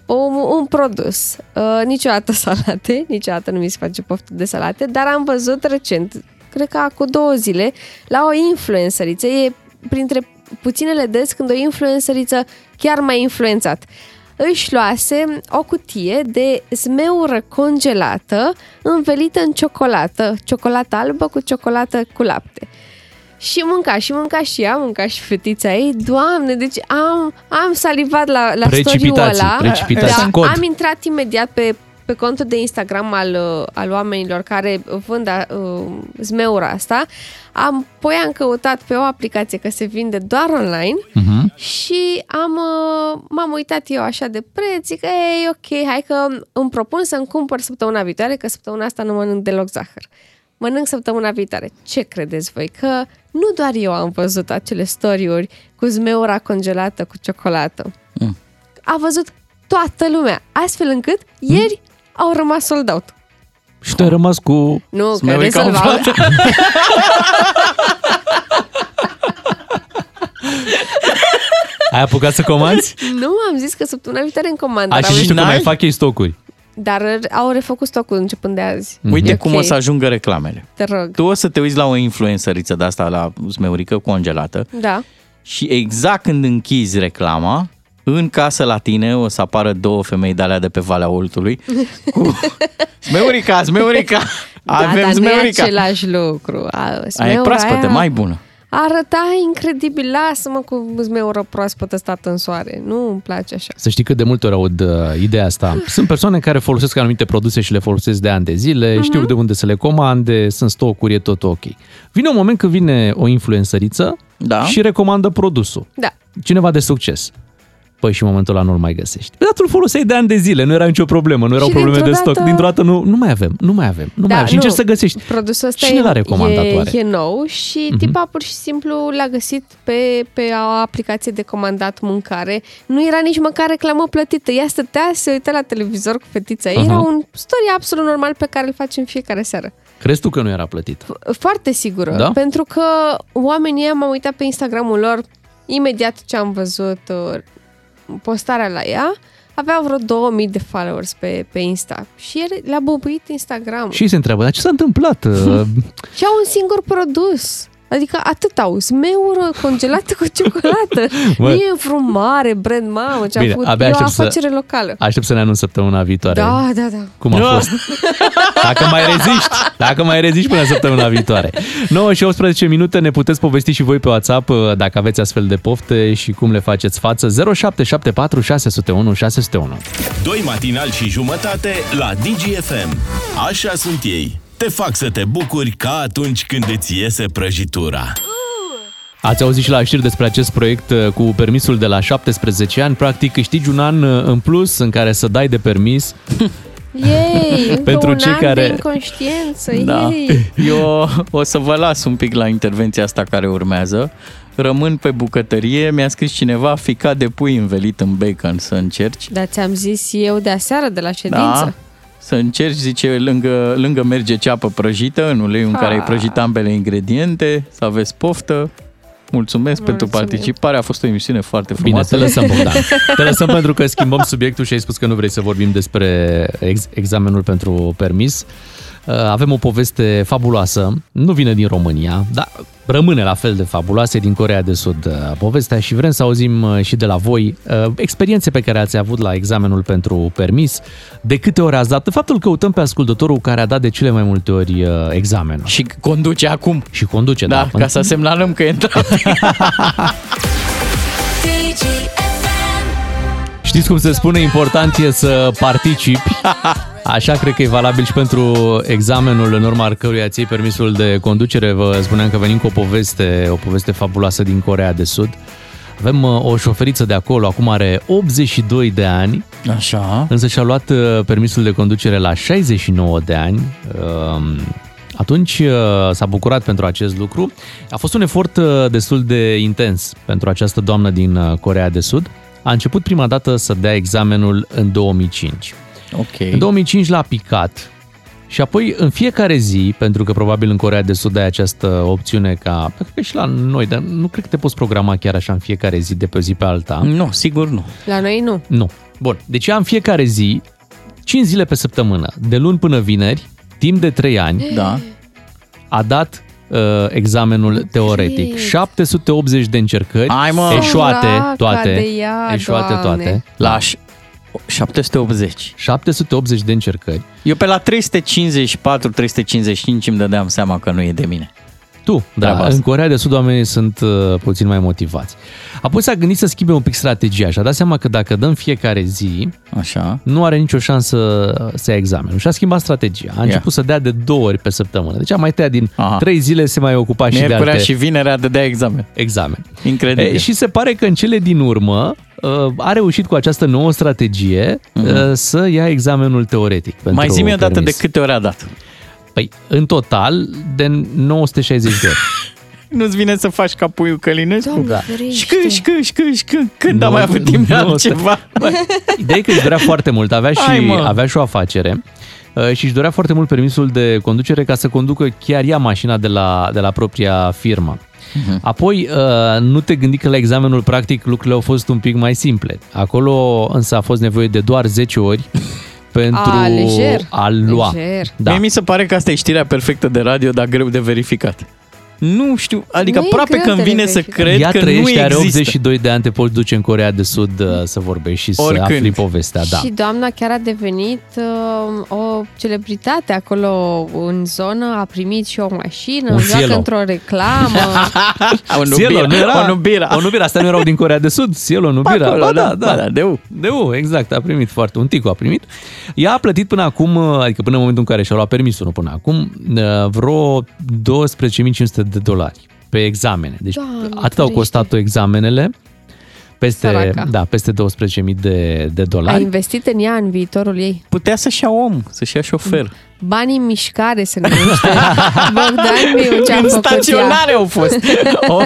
un, un produs. Uh, niciodată salate, niciodată nu mi se face poftă de salate, dar am văzut recent, cred că cu două zile, la o influenceriță. E printre puținele des când o influenceriță chiar m-a influențat își luase o cutie de zmeură congelată învelită în ciocolată, ciocolată albă cu ciocolată cu lapte. Și mânca, și mânca și ea, mânca și fetița ei. Doamne, deci am, am salivat la, la story-ul ăla. Precipitații, Da, cod. am intrat imediat pe, pe contul de Instagram al, uh, al oamenilor care vând uh, zmeura asta. Am, apoi am căutat pe o aplicație că se vinde doar online Mhm. și am, uh, m-am uitat eu așa de preț, zic, ei, ok, hai că îmi propun să-mi cumpăr săptămâna viitoare, că săptămâna asta nu mănânc deloc zahăr. Mănânc săptămâna viitoare. Ce credeți voi? Că nu doar eu am văzut acele story-uri cu zmeura congelată cu ciocolată. Mm. A văzut toată lumea, astfel încât ieri au rămas sold out. Și tu ai rămas cu... Nu, că Smeurica rezolvau. umflată. Ai apucat să comanzi? Nu, am zis că săptămâna viitoare în comandă. Ai și știu că mai fac ei stocuri. Dar au refăcut stocul începând de azi. Uite E cum ok. o să ajungă reclamele. Te rog. Tu o să te uiți la o influențăriță de asta, la smeurică congelată Da. și exact când închizi reclama, în casă la tine o să apară două femei de alea de pe Valea Oltului cu smeurica, smeurica, avem da, dar smeurica. nu e același lucru. A, Aia e smeura proaspătă, aia mai bună. Arăta incredibil. Lasă-mă cu zmeură proaspătă stată în soare. Nu îmi place așa. Să știi că de multe ori aud uh, ideea asta. Sunt persoane care folosesc anumite produse și le folosesc de ani de zile, Mhm. știu de unde să le comande, sunt stocuri, e tot ok. Vine un moment când vine o influențăriță da. și recomandă produsul. Da. Cineva de succes. Păi și în momentul ăla nu-l mai găsești. Păi, dar tu îl foloseai de ani de zile, nu era nicio problemă, nu erau Și probleme de dintr-o stoc. dată- Dintr-o dată nu, nu mai avem, nu mai avem, nu mai avem. Și încerci să găsești. Produsul ăsta Cine e, l-a recomandat e, oare? e nou și Mhm. tipa pur și simplu l-a găsit pe, pe o aplicație de comandat mâncare. Nu era nici măcar reclamă plătită. Ea stătea, se uita la televizor cu fetița ei. Aha. Era un story absolut normal pe care îl facem fiecare seară. Crezi tu că nu era plătit? Foarte sigură, Da? pentru că oamenii ăia m-au uitat pe Instagramul lor imediat ce am văzut uh, postarea la ea, avea vreo 2000 de followers pe, pe Insta și el le-a bubuit Instagram. Și se întreabă, dar ce s-a întâmplat? Uh, Și au un singur produs. Adică atât au, smeură congelată cu ciocolată. Bă. nu e vreun mare brand, mamă, ce a Bine, făcut. abia e o aștept să- afacere locală. Aștept să ne anunț săptămâna viitoare. Da, da, da. Cum a fost? Dacă mai reziști, dacă mai reziști până săptămâna viitoare. 9 și 18 minute ne puteți povesti și voi pe WhatsApp uh, dacă aveți astfel de pofte și cum le faceți față. 0774 601 601. Doi matinali și jumătate la DGFM. Așa sunt ei. Te fac să te bucuri ca atunci când îți iese prăjitura. Ați auzit și la știri despre acest proiect uh, cu permisul de la 17 ani. Practic câștigi un an uh, în plus în care să dai de permis. Ei, încă Pentru un cei an care- de inconștiență. Da. Ei. Eu o să vă las un pic la intervenția asta care urmează. Rămân pe bucătărie, mi-a scris cineva ficat de pui învelit în bacon să încerci. Dar ți-am zis eu de aseară de la ședință. Da. Să încerci, zice, lângă, lângă merge ceapă prăjită, în uleiul în care ai Ah. prăjit ambele ingrediente, să aveți poftă. Mulțumesc pentru participare, a fost o emisiune foarte Bine, frumoasă. te lăsăm, Bogdan. Te lăsăm pentru că schimbăm subiectul și ai spus că nu vrei să vorbim despre ex- examenul pentru permis. Uh, Avem o poveste fabuloasă, nu vine din România, dar rămâne la fel de fabuloasă, e din Corea de Sud uh, povestea și vrem să auzim uh, și de la voi uh, experiențe pe care ați avut la examenul pentru permis, de câte ori ați dat, de faptul căutăm pe ascultătorul care a dat de cele mai multe ori uh, examenul. Și conduce acum. Și conduce, Da, da. ca să semnalăm că e intrat. Știți cum se spune, important e să participi. Așa cred că e valabil și pentru examenul în urma căruia ți permisul de conducere. Vă spuneam că venim cu o poveste, o poveste fabuloasă din Corea de Sud. Avem uh, o șoferiță de acolo, acum are 82 de ani. Așa. Însă și-a luat uh, permisul de conducere la 69 de ani. Um, Atunci uh, s-a bucurat pentru acest lucru. A fost un efort uh, destul de intens pentru această doamnă din uh, Corea de Sud. A început prima dată să dea examenul în 2005. Ok. În 2005 l-a picat și apoi în fiecare zi, pentru că probabil în Corea de Sud ai această opțiune ca, cred că și la noi, dar nu cred că te poți programa chiar așa în fiecare zi de pe o zi pe alta. Nu, sigur nu. La noi nu. Nu. Bun. Deci ea în fiecare zi, 5 zile pe săptămână, de luni până vineri, timp de 3 ani, Da. a dat uh, examenul teoretic. 780 de încercări, Hai, mă! eșuate Săraca toate. de ea, eșuate Doamne. toate. La ș- 780. 780 de încercări. Eu pe la 354-355 îmi dădeam seama că nu e de mine. Tu, da, Treaba asta. în Corea de Sud oamenii sunt uh, puțin mai motivați. Apoi s-a gândit să schimbe un pic strategia și a dat seama că dacă dăm fiecare zi, Așa. nu are nicio șansă să ia examenul. Și a schimbat strategia. A început să dea de două ori pe săptămână. Deci a mai tăiat din Aha. trei zile se mai ocupa și de Miercurea alte și vinerea dădea examen. examen. Incredibil. E, și se pare că în cele din urmă uh, a reușit cu această nouă strategie uh, să ia examenul teoretic. Mhm. Mai pentru zi-mi o dată de permis. câte ori a dat. Păi, în total, de 960 de ori. Nu-ți vine să faci ca puiul Călinescu? Doamne Da. ferește. Și când, și când, și când, și când, când Nu, am mai avut timp de nu, altceva? Ideea e că își dorea foarte mult, avea și, Hai, mă. avea și o afacere uh, și își dorea foarte mult permisul de conducere ca să conducă chiar ea mașina de la, de la propria firmă. Mhm. Apoi, uh, nu te gândi că la examenul practic lucrurile au fost un pic mai simple. Acolo însă a fost nevoie de doar 10 ori pentru A, lejer. a lua. Lejer. Da. Mie mi se pare că asta e știrea perfectă de radio, dar greu de verificat. Nu știu, adică Nu e aproape greu că îmi de vine să verificat. cred Ea că nu trăiește, are există. 82 de ani, te poți duce în Corea de Sud uh, să vorbești și să Oricând. afli povestea. Da. Și doamna chiar a devenit uh, o celebritate acolo în zonă, a primit și o mașină, Un joacă cielo. într-o reclamă. O Cielo, nubira, nu era, o nubira. O nubira, astea nu erau din Corea de Sud, Cielo, nubira. Acolo, Ba da, ba da, de U. De U, exact, a primit foarte, un ticu a primit. Ea a plătit până acum, adică până în momentul în care și-a luat permisul, nu până acum, vreo 12.500 de dolari pe examene. Deci Doamne atât au ferește. costat-o examenele, peste, Săraca. da, peste 12.000 de, de a dolari. investit în ea, în viitorul ei. Putea să-și ia om, să-și ia șofer. Banii în mișcare se numește. Bogdan Miu ce-a În făcut ea. staționare au fost. Oh.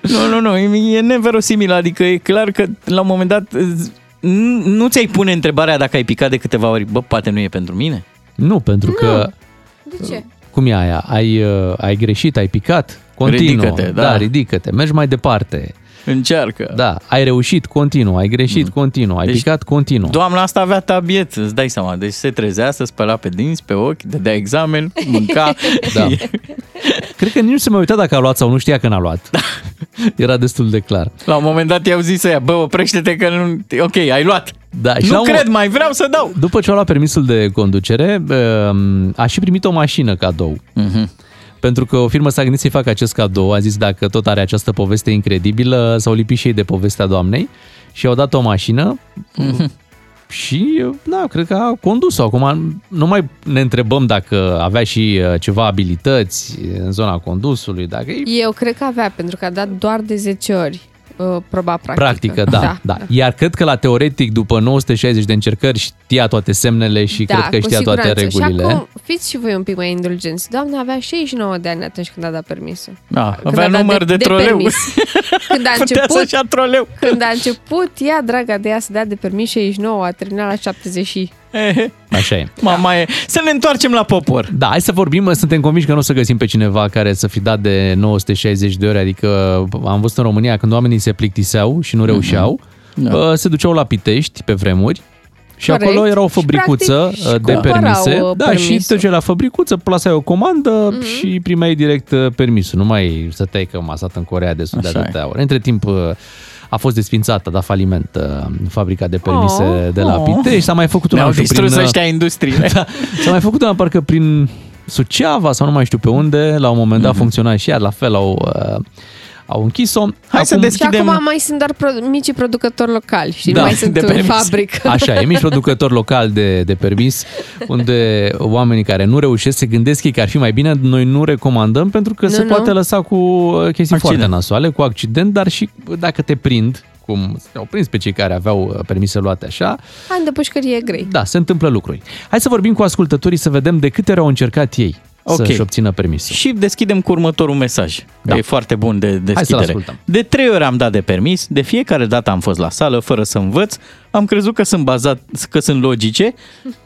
Nu, nu, nu, e neverosimil, adică e clar că la un moment dat n- nu ți-ai pune întrebarea dacă ai picat de câteva ori, bă, poate nu e pentru mine? Nu, pentru că, De ce? Cum e aia, ai, uh, ai greșit, ai picat, continuă. Ridică-te, da. da. ridică-te, mergi mai departe. Încearcă. Da, ai reușit, continuu, ai greșit, continuu, ai Deci, picat, continuu. Doamna asta avea tabiet, îți dai seama. Deci se trezea, se spăla pe dinți, pe ochi, dădea examen, mânca. Da. Cred că nici nu se mai uita dacă a luat sau nu știa că n-a luat. Era destul de clar. La un moment dat i-au zis să ia, bă, oprește-te că nu... Ok, ai luat. Da, și la nu un- cred, mai vreau să dau. După ce a luat permisul de conducere, um, a și primit o mașină cadou. Mhm. Pentru că o firmă s-a gândit să-i facă acest cadou, a zis dacă tot are această poveste incredibilă, s-au lipit și ei de povestea doamnei și au dat o mașină Mhm. și, da, cred că a condus-o. Acum nu mai ne întrebăm dacă avea și uh, ceva abilități în zona condusului, dacă e Eu cred că avea, pentru că a dat doar de 10 ori uh, proba practică. practică, da, da, da. Iar cred că la teoretic, după 960 de încercări, știa toate semnele și da, cred că cu știa toate siguranță. regulile. Și acum, fiți și voi un pic mai indulgenți. Doamna avea 69 de ani atunci când a dat permisul. Da, Când avea a dat număr de, troleu. permis. Când a Putea început, să-și ia troleu. când a început ea, draga de ea, să dea de permis 69, a terminat la 70 și... Așa e. Mama e. Să ne întoarcem la popor. Da, hai să vorbim, suntem convinși că nu o să găsim pe cineva care să fi dat de 960 de ore, adică am văzut în România când oamenii se plictiseau și nu reușeau, da. se duceau la Pitești pe vremuri și Corect. acolo era o Și, fabricuță practic, și de cumpărau, permise. uh, Da, și permisul. te duceai la fabricuță, plasai o comandă mm-hmm. și primeai direct uh, permisul. Nu mai stăteai că masat în Corea de Sud de Așa e. atâtea ore. Între timp uh, a fost desfințată, a dat faliment uh, fabrica de permise Oh, de la oh. Pitești. S-a mai făcut una Ne-au nu știu, distrus prin, uh, ăștia industriile. da, s-a mai făcut una parcă prin Suceava sau nu mai știu pe unde, la un moment dat Mhm. funcționa și ea, la fel au, uh, au închis-o. Hai să Și deschidem... acum mai sunt doar pro- micii producători locali și Da, nu mai sunt de în permis. fabrică. Așa, e mici producători local de, de permis, unde oamenii care nu reușesc se gândesc ei că ar fi mai bine, noi nu recomandăm pentru că Nu, se nu. poate lăsa cu uh, chestii Accident. foarte nasoale, cu accident, dar și dacă te prind, cum au prins pe cei care aveau uh, permise luate așa, Ani de pușcărie grei. da, se întâmplă lucruri. Hai să vorbim cu ascultătorii să vedem de câte ori au încercat ei Ok. să-și obțină permisul. Și deschidem cu următorul mesaj. Da. Da. E foarte bun de să-l deschidere. ascultăm. De trei ori am dat de permis, de fiecare dată am fost la sală fără să învăț, am crezut că sunt bazat, că sunt logice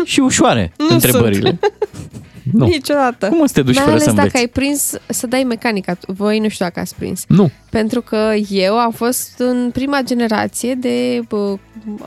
și ușoare Nu întrebările. Nu. Niciodată. Cum o să te duci Mai fără ales să dacă înveți? ai prins să dai mecanica. Voi nu știu dacă ați prins. Nu. Pentru că eu am fost în prima generație de, bă,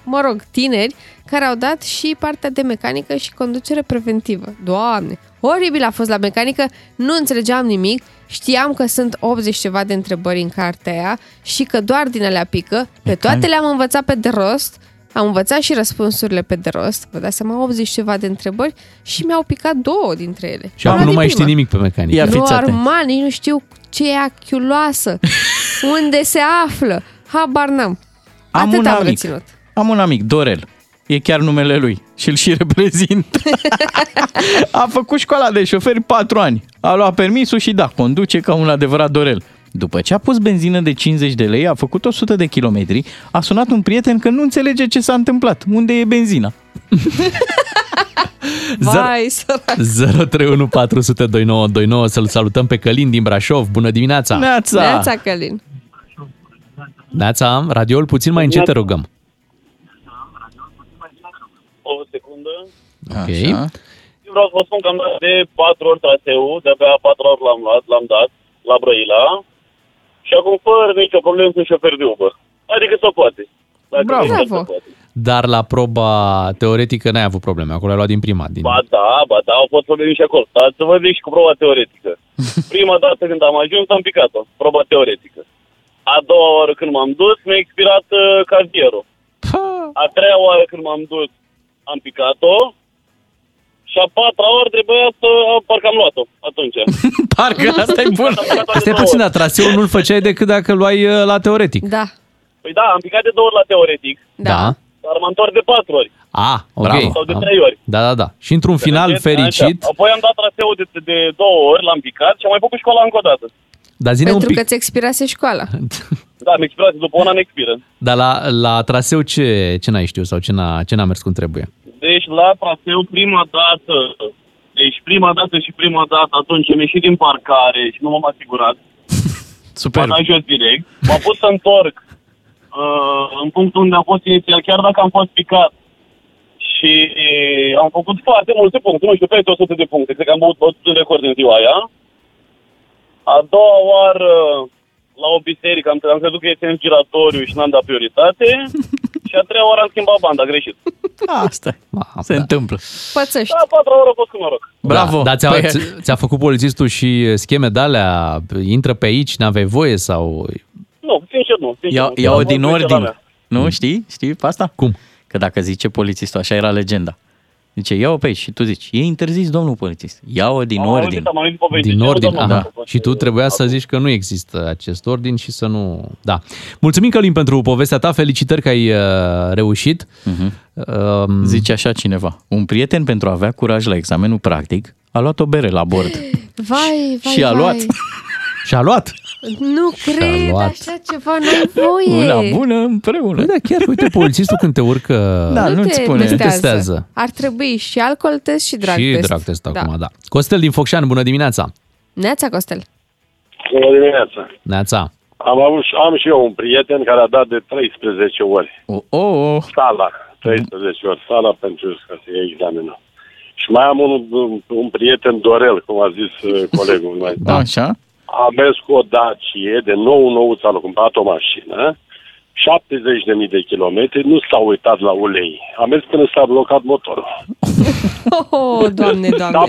mă rog, tineri care au dat și partea de mecanică și conducere preventivă. Doamne, oribil a fost la mecanică, nu înțelegeam nimic, știam că sunt 80 ceva de întrebări în cartea aia și că doar din alea pică. Pe toate le-am învățat pe de rost, am învățat și răspunsurile pe de rost, vă dați seama, 80 ceva de întrebări și mi-au picat două dintre ele. Și acum Una nu din mai prima. știi nimic pe mecanică. Ia fiți atenți. Normal, nici nu știu ce e achiuloasă, unde se află, habar n-am. Am Atât un am amic. reținut. Am un amic, Dorel. E chiar numele lui și îl și reprezint. a făcut școala de șoferi 4 ani. A luat permisul și da, conduce ca un adevărat Dorel. După ce a pus benzină de 50 de lei, a făcut 100 de kilometri, a sunat un prieten că nu înțelege ce s-a întâmplat. Unde e benzina? Vai, sărac. 031 să-l salutăm pe Călin din Brașov. Bună dimineața! Neața! Neața, Călin. Neața, radioul puțin mai încet te rugăm. O secundă. Ok. Așa. Eu vreau să vă spun că am dat de patru ori traseul, de-abia patru ori l-am luat, l-am dat la Brăila și acum fără nicio problemă sunt șofer de Uber. Adică se poate. Dacă Bravo. vrei, Bravo. se poate. Dar la proba teoretică n-ai avut probleme. Acolo ai luat din prima. Din... Ba da, ba da, au fost probleme și acolo. Dar să vă zic și cu proba teoretică. Prima dată când am ajuns, am picat-o, proba teoretică. A doua oară când m-am dus, mi-a expirat uh, cardierul. A treia oară când m-am dus, am picat-o. Și a patra oară trebuia să... Parcă am luat-o atunci. Parcă asta e bun. Stai puțin, dar traseul nu-l făceai decât dacă îl luai uh, la teoretic. Da. Păi da, am picat de două ori la teoretic, Da. dar m-am întors de patru ori. A, ok. Bravo. Sau de Da. trei ori. Da, da, da. Și într-un final Așa. fericit, Apoi am dat traseul de, de două ori, l-am picat și am mai făcut școala încă o dată. dar zine un Pentru pic. că ți expirase școala. Da, mi expirat, după un an expiră. Dar la, la traseu ce, ce n-ai știut sau ce n-a, ce n-a mers cum trebuie? Deci la traseu prima dată, deci prima dată și prima dată atunci am ieșit din parcare și nu m-am asigurat. Super. M-am dat jos direct. M-am pus să întorc uh, în punctul unde am fost inițial, chiar dacă am fost picat. Și am făcut foarte multe puncte, nu știu, peste 100 de puncte. Cred că am băut 100 de record în ziua aia. A doua oară, la o biserică, am, am crezut că este în giratoriu și n-am dat prioritate. și a treia oară am schimbat banda, greșit. Asta Ah, se da. întâmplă. Pățăști. Da, a patra oară a fost cu noroc. Bravo. Da, dar ți-a, Păi- ți- ți-a făcut polițistul și scheme de-alea, intră pe aici, n-aveai voie sau... Nu, sincer nu. Sincer, Ia, nu. ia-o Am din fost greșeala ordine. mea. Nu? Știi? Știi pe asta? Cum? Că dacă zice polițistul, așa era legenda. Zice, ia-o pe aici și tu zici, e interzis, domnul polițist. Ia-o din Am ordine. auzit, am auzit povestea. Din Ce ordine, domnul aha. a fost, Și tu trebuia să zici că nu există acest ordin și să nu... Da. Mulțumim, Călin, pentru povestea ta. Felicitări că ai uh, reușit. Mhm. Um, Zice așa cineva, un prieten pentru a avea curaj la examenul practic a luat o bere la bord. Vai, vai, Și a vai. luat. și a luat. Nu cred, luat. așa ceva, n-ai voie. Una bună împreună. Păi da, chiar, uite, polițistul când te urcă... Da, nu nu-ți te spune. testează. Testează. Ar trebui și alcool test și drag și test. drag test acum, da. Costel din Focșani, bună dimineața! Neața, Costel. Bună dimineața. Neața. Am, avut, și- am și eu un prieten care a dat de 13 ori Oh, oh, oh. sala. 13 ori sala pentru ca să iei examenul. Și mai am un, un, un prieten Dorel, cum a zis uh, colegul meu. Da. Așa? A mers cu o Dacie de nou nouță, a cumpărat o mașină, 70.000 de kilometri, nu s-a uitat la ulei. A mers până s-a blocat motorul. Oh, doamne, doamne.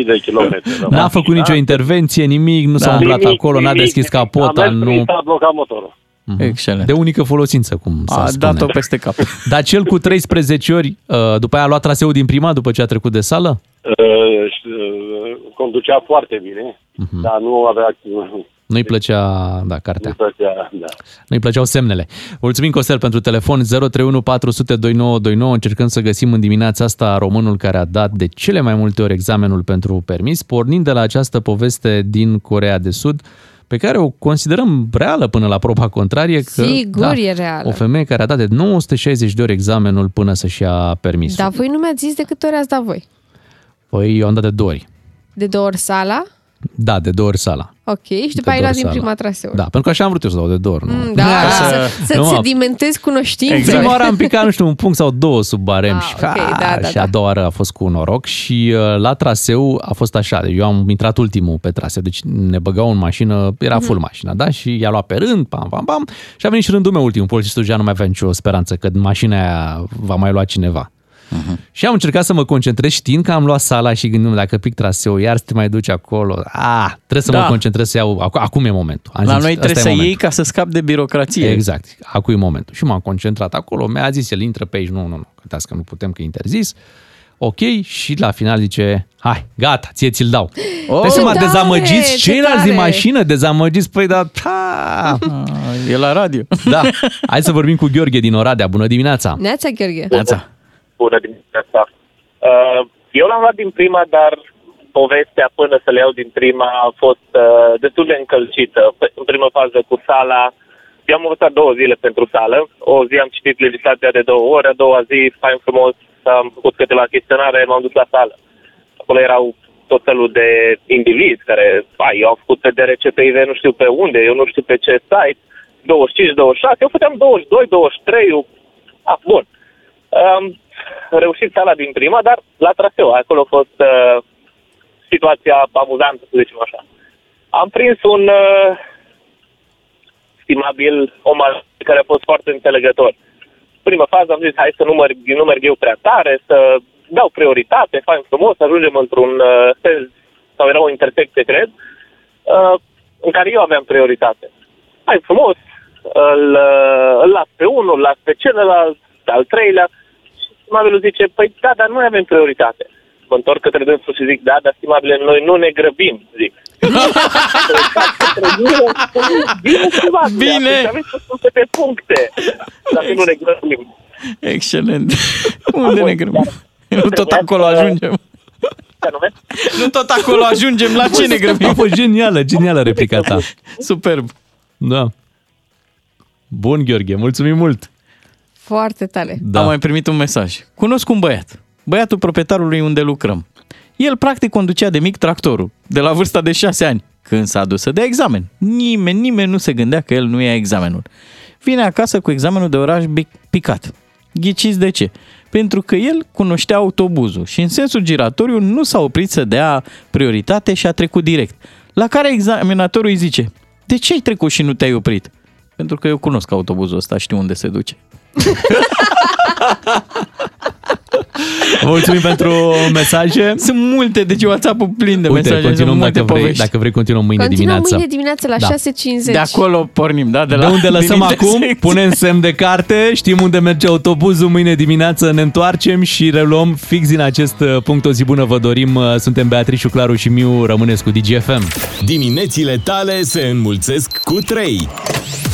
70.000 de kilometri. N-a făcut nicio intervenție, nimic, nu s-a Da. umblat Nimic, acolo, n-a nimic, deschis nimic. capota, A mers până nu... s-a blocat motorul. Mhm. Excelent. De unică folosință, cum s-a A spune. dat-o peste cap. Dar cel cu 13 ori, uh, după aia a luat traseul din prima, după ce a trecut de sală? Uh, și, uh, conducea foarte bine, Mhm. dar nu avea... Nu-i plăcea, da, cartea. Nu plăcea, da. Nu-i plăceau semnele. Mulțumim, Costel, pentru telefon 031 400 2929. Încercăm să găsim în dimineața asta românul care a dat de cele mai multe ori examenul pentru permis, pornind de la această poveste din Corea de Sud, pe care o considerăm reală până la proba contrarie. Că, Sigur e reală. O femeie care a dat de 960 de ori examenul până să-și ia permisul. Dar voi nu mi-ați zis de câte ori ați dat voi. Păi eu am dat de două ori. De două ori sala? Da, de două ori sala. Ok, și după De aia ai două luat ori din sala. prima traseu. Da, pentru că așa am vrut eu să dau de două ori. Nu? Mm, da, Ca să, să nu, mă, sedimentezi cunoștințele. Prima oară am picat, nu știu, un punct sau două sub barem Ah, și, ok, ha, da, da, și da. a doua oară a fost cu noroc și uh, la traseu a fost așa, eu am intrat ultimul pe traseu, deci ne băgau în mașină, era full Mhm. mașina, da? Și i-a luat pe rând, pam, pam, pam, și a venit și rândul meu ultimul, polițistul deja nu mai avea nicio speranță că în mașina aia va mai lua cineva. Și am încercat să mă concentrez știind că am luat sala și gândind dacă pic traseu, iar să te mai duci acolo. Ah, trebuie să Da. mă concentrez să iau. Acum, acum e momentul. Am La zis, noi ăsta trebuie e să momentul. iei ca să scapi de birocrație. Exact. Acum e momentul. Și m-am concentrat acolo. Mi-a zis, el intră pe aici. Nu, nu, nu. Uitați că nu putem, că e interzis. Ok, și la final zice, hai, gata, ție ți-l dau. Oh, Trebuie să mă tare, dezamăgiți ce ceilalți din tare! mașină, dezamăgiți, păi da, ha. E la radio. Da, hai să vorbim cu Gheorghe din Oradea. Bună dimineața! Neața, Gheorghe. Neața. Bună dimineața. Uh, eu l-am luat din prima, dar povestea până să le iau din prima a fost uh, destul de încălcită. Pe- În primă fază cu sala, eu am învățat două zile pentru sală. O zi am citit legislația de două ore, a doua zi, fain frumos, am făcut câteva chestionare, m-am dus la sală. Acolo erau tot felul de indivizi care, ai, eu am făcut pe DRCPIV nu știu pe unde, eu nu știu pe ce site, 25, 26, eu făceam 22, 23, eu... Ah, bun. Am reușit sala din prima, dar la traseu. Acolo a fost uh, situația amuzantă, să zicem așa. Am prins un uh, stimabil om al care a fost foarte înțelegător. Prima fază am zis, hai să nu merg, nu merg eu prea tare, să dau prioritate, fain frumos, să ajungem într-un uh, sens, sau era o intersecție, cred, uh, în care eu aveam prioritate. Hai frumos, îl, uh, îl las pe unul, îl las pe celălalt, pe al treilea, și stimabilul zice, păi da, dar noi avem prioritate. Mă întorc către dânsul și zic, da, dar stimabile, noi nu ne grăbim, zic. Bine! Atunci aveți să spune pe puncte. Dar nu ne grăbim. Excelent. Unde ne grăbim? Nu tot acolo ajungem. Nu tot acolo ajungem. La ce ne grăbim? A fost genială, genială replica ta. Superb. Da. Bun, Gheorghe, mulțumim mult! Foarte tare. Da. Am mai primit un mesaj. Cunosc un băiat. Băiatul proprietarului unde lucrăm. El practic conducea de mic tractorul, de la vârsta de 6 ani, când s-a dus să dea examen. Nimeni, nimeni nu se gândea că el nu ia examenul. Vine acasă cu examenul de oraș bic- picat. Ghiciți de ce? Pentru că el cunoștea autobuzul și în sensul giratoriu nu s-a oprit să dea prioritate și a trecut direct. La care examinatorul îi zice, de ce ai trecut și nu te-ai oprit? Pentru că eu cunosc autobuzul ăsta, știu unde se duce. Vă mulțumim pentru mesaje. Sunt multe, deci WhatsApp-ul plin de Uite, mesaje, sunt continuăm multe dacă vrei, povești. dacă vrei, continuăm mâine Continuăm dimineața. mâine dimineață la Da. 6.50. De acolo pornim, da? De, De la, unde lăsăm din acum, intersecție. punem semn de carte, știm unde merge autobuzul, mâine dimineață ne întoarcem și reluăm fix din acest uh, punct o zi bună vă dorim. Uh, Suntem Beatrice, Claru și Miu, rămâneți cu DGFM. Diminețile tale se înmulțesc cu 3.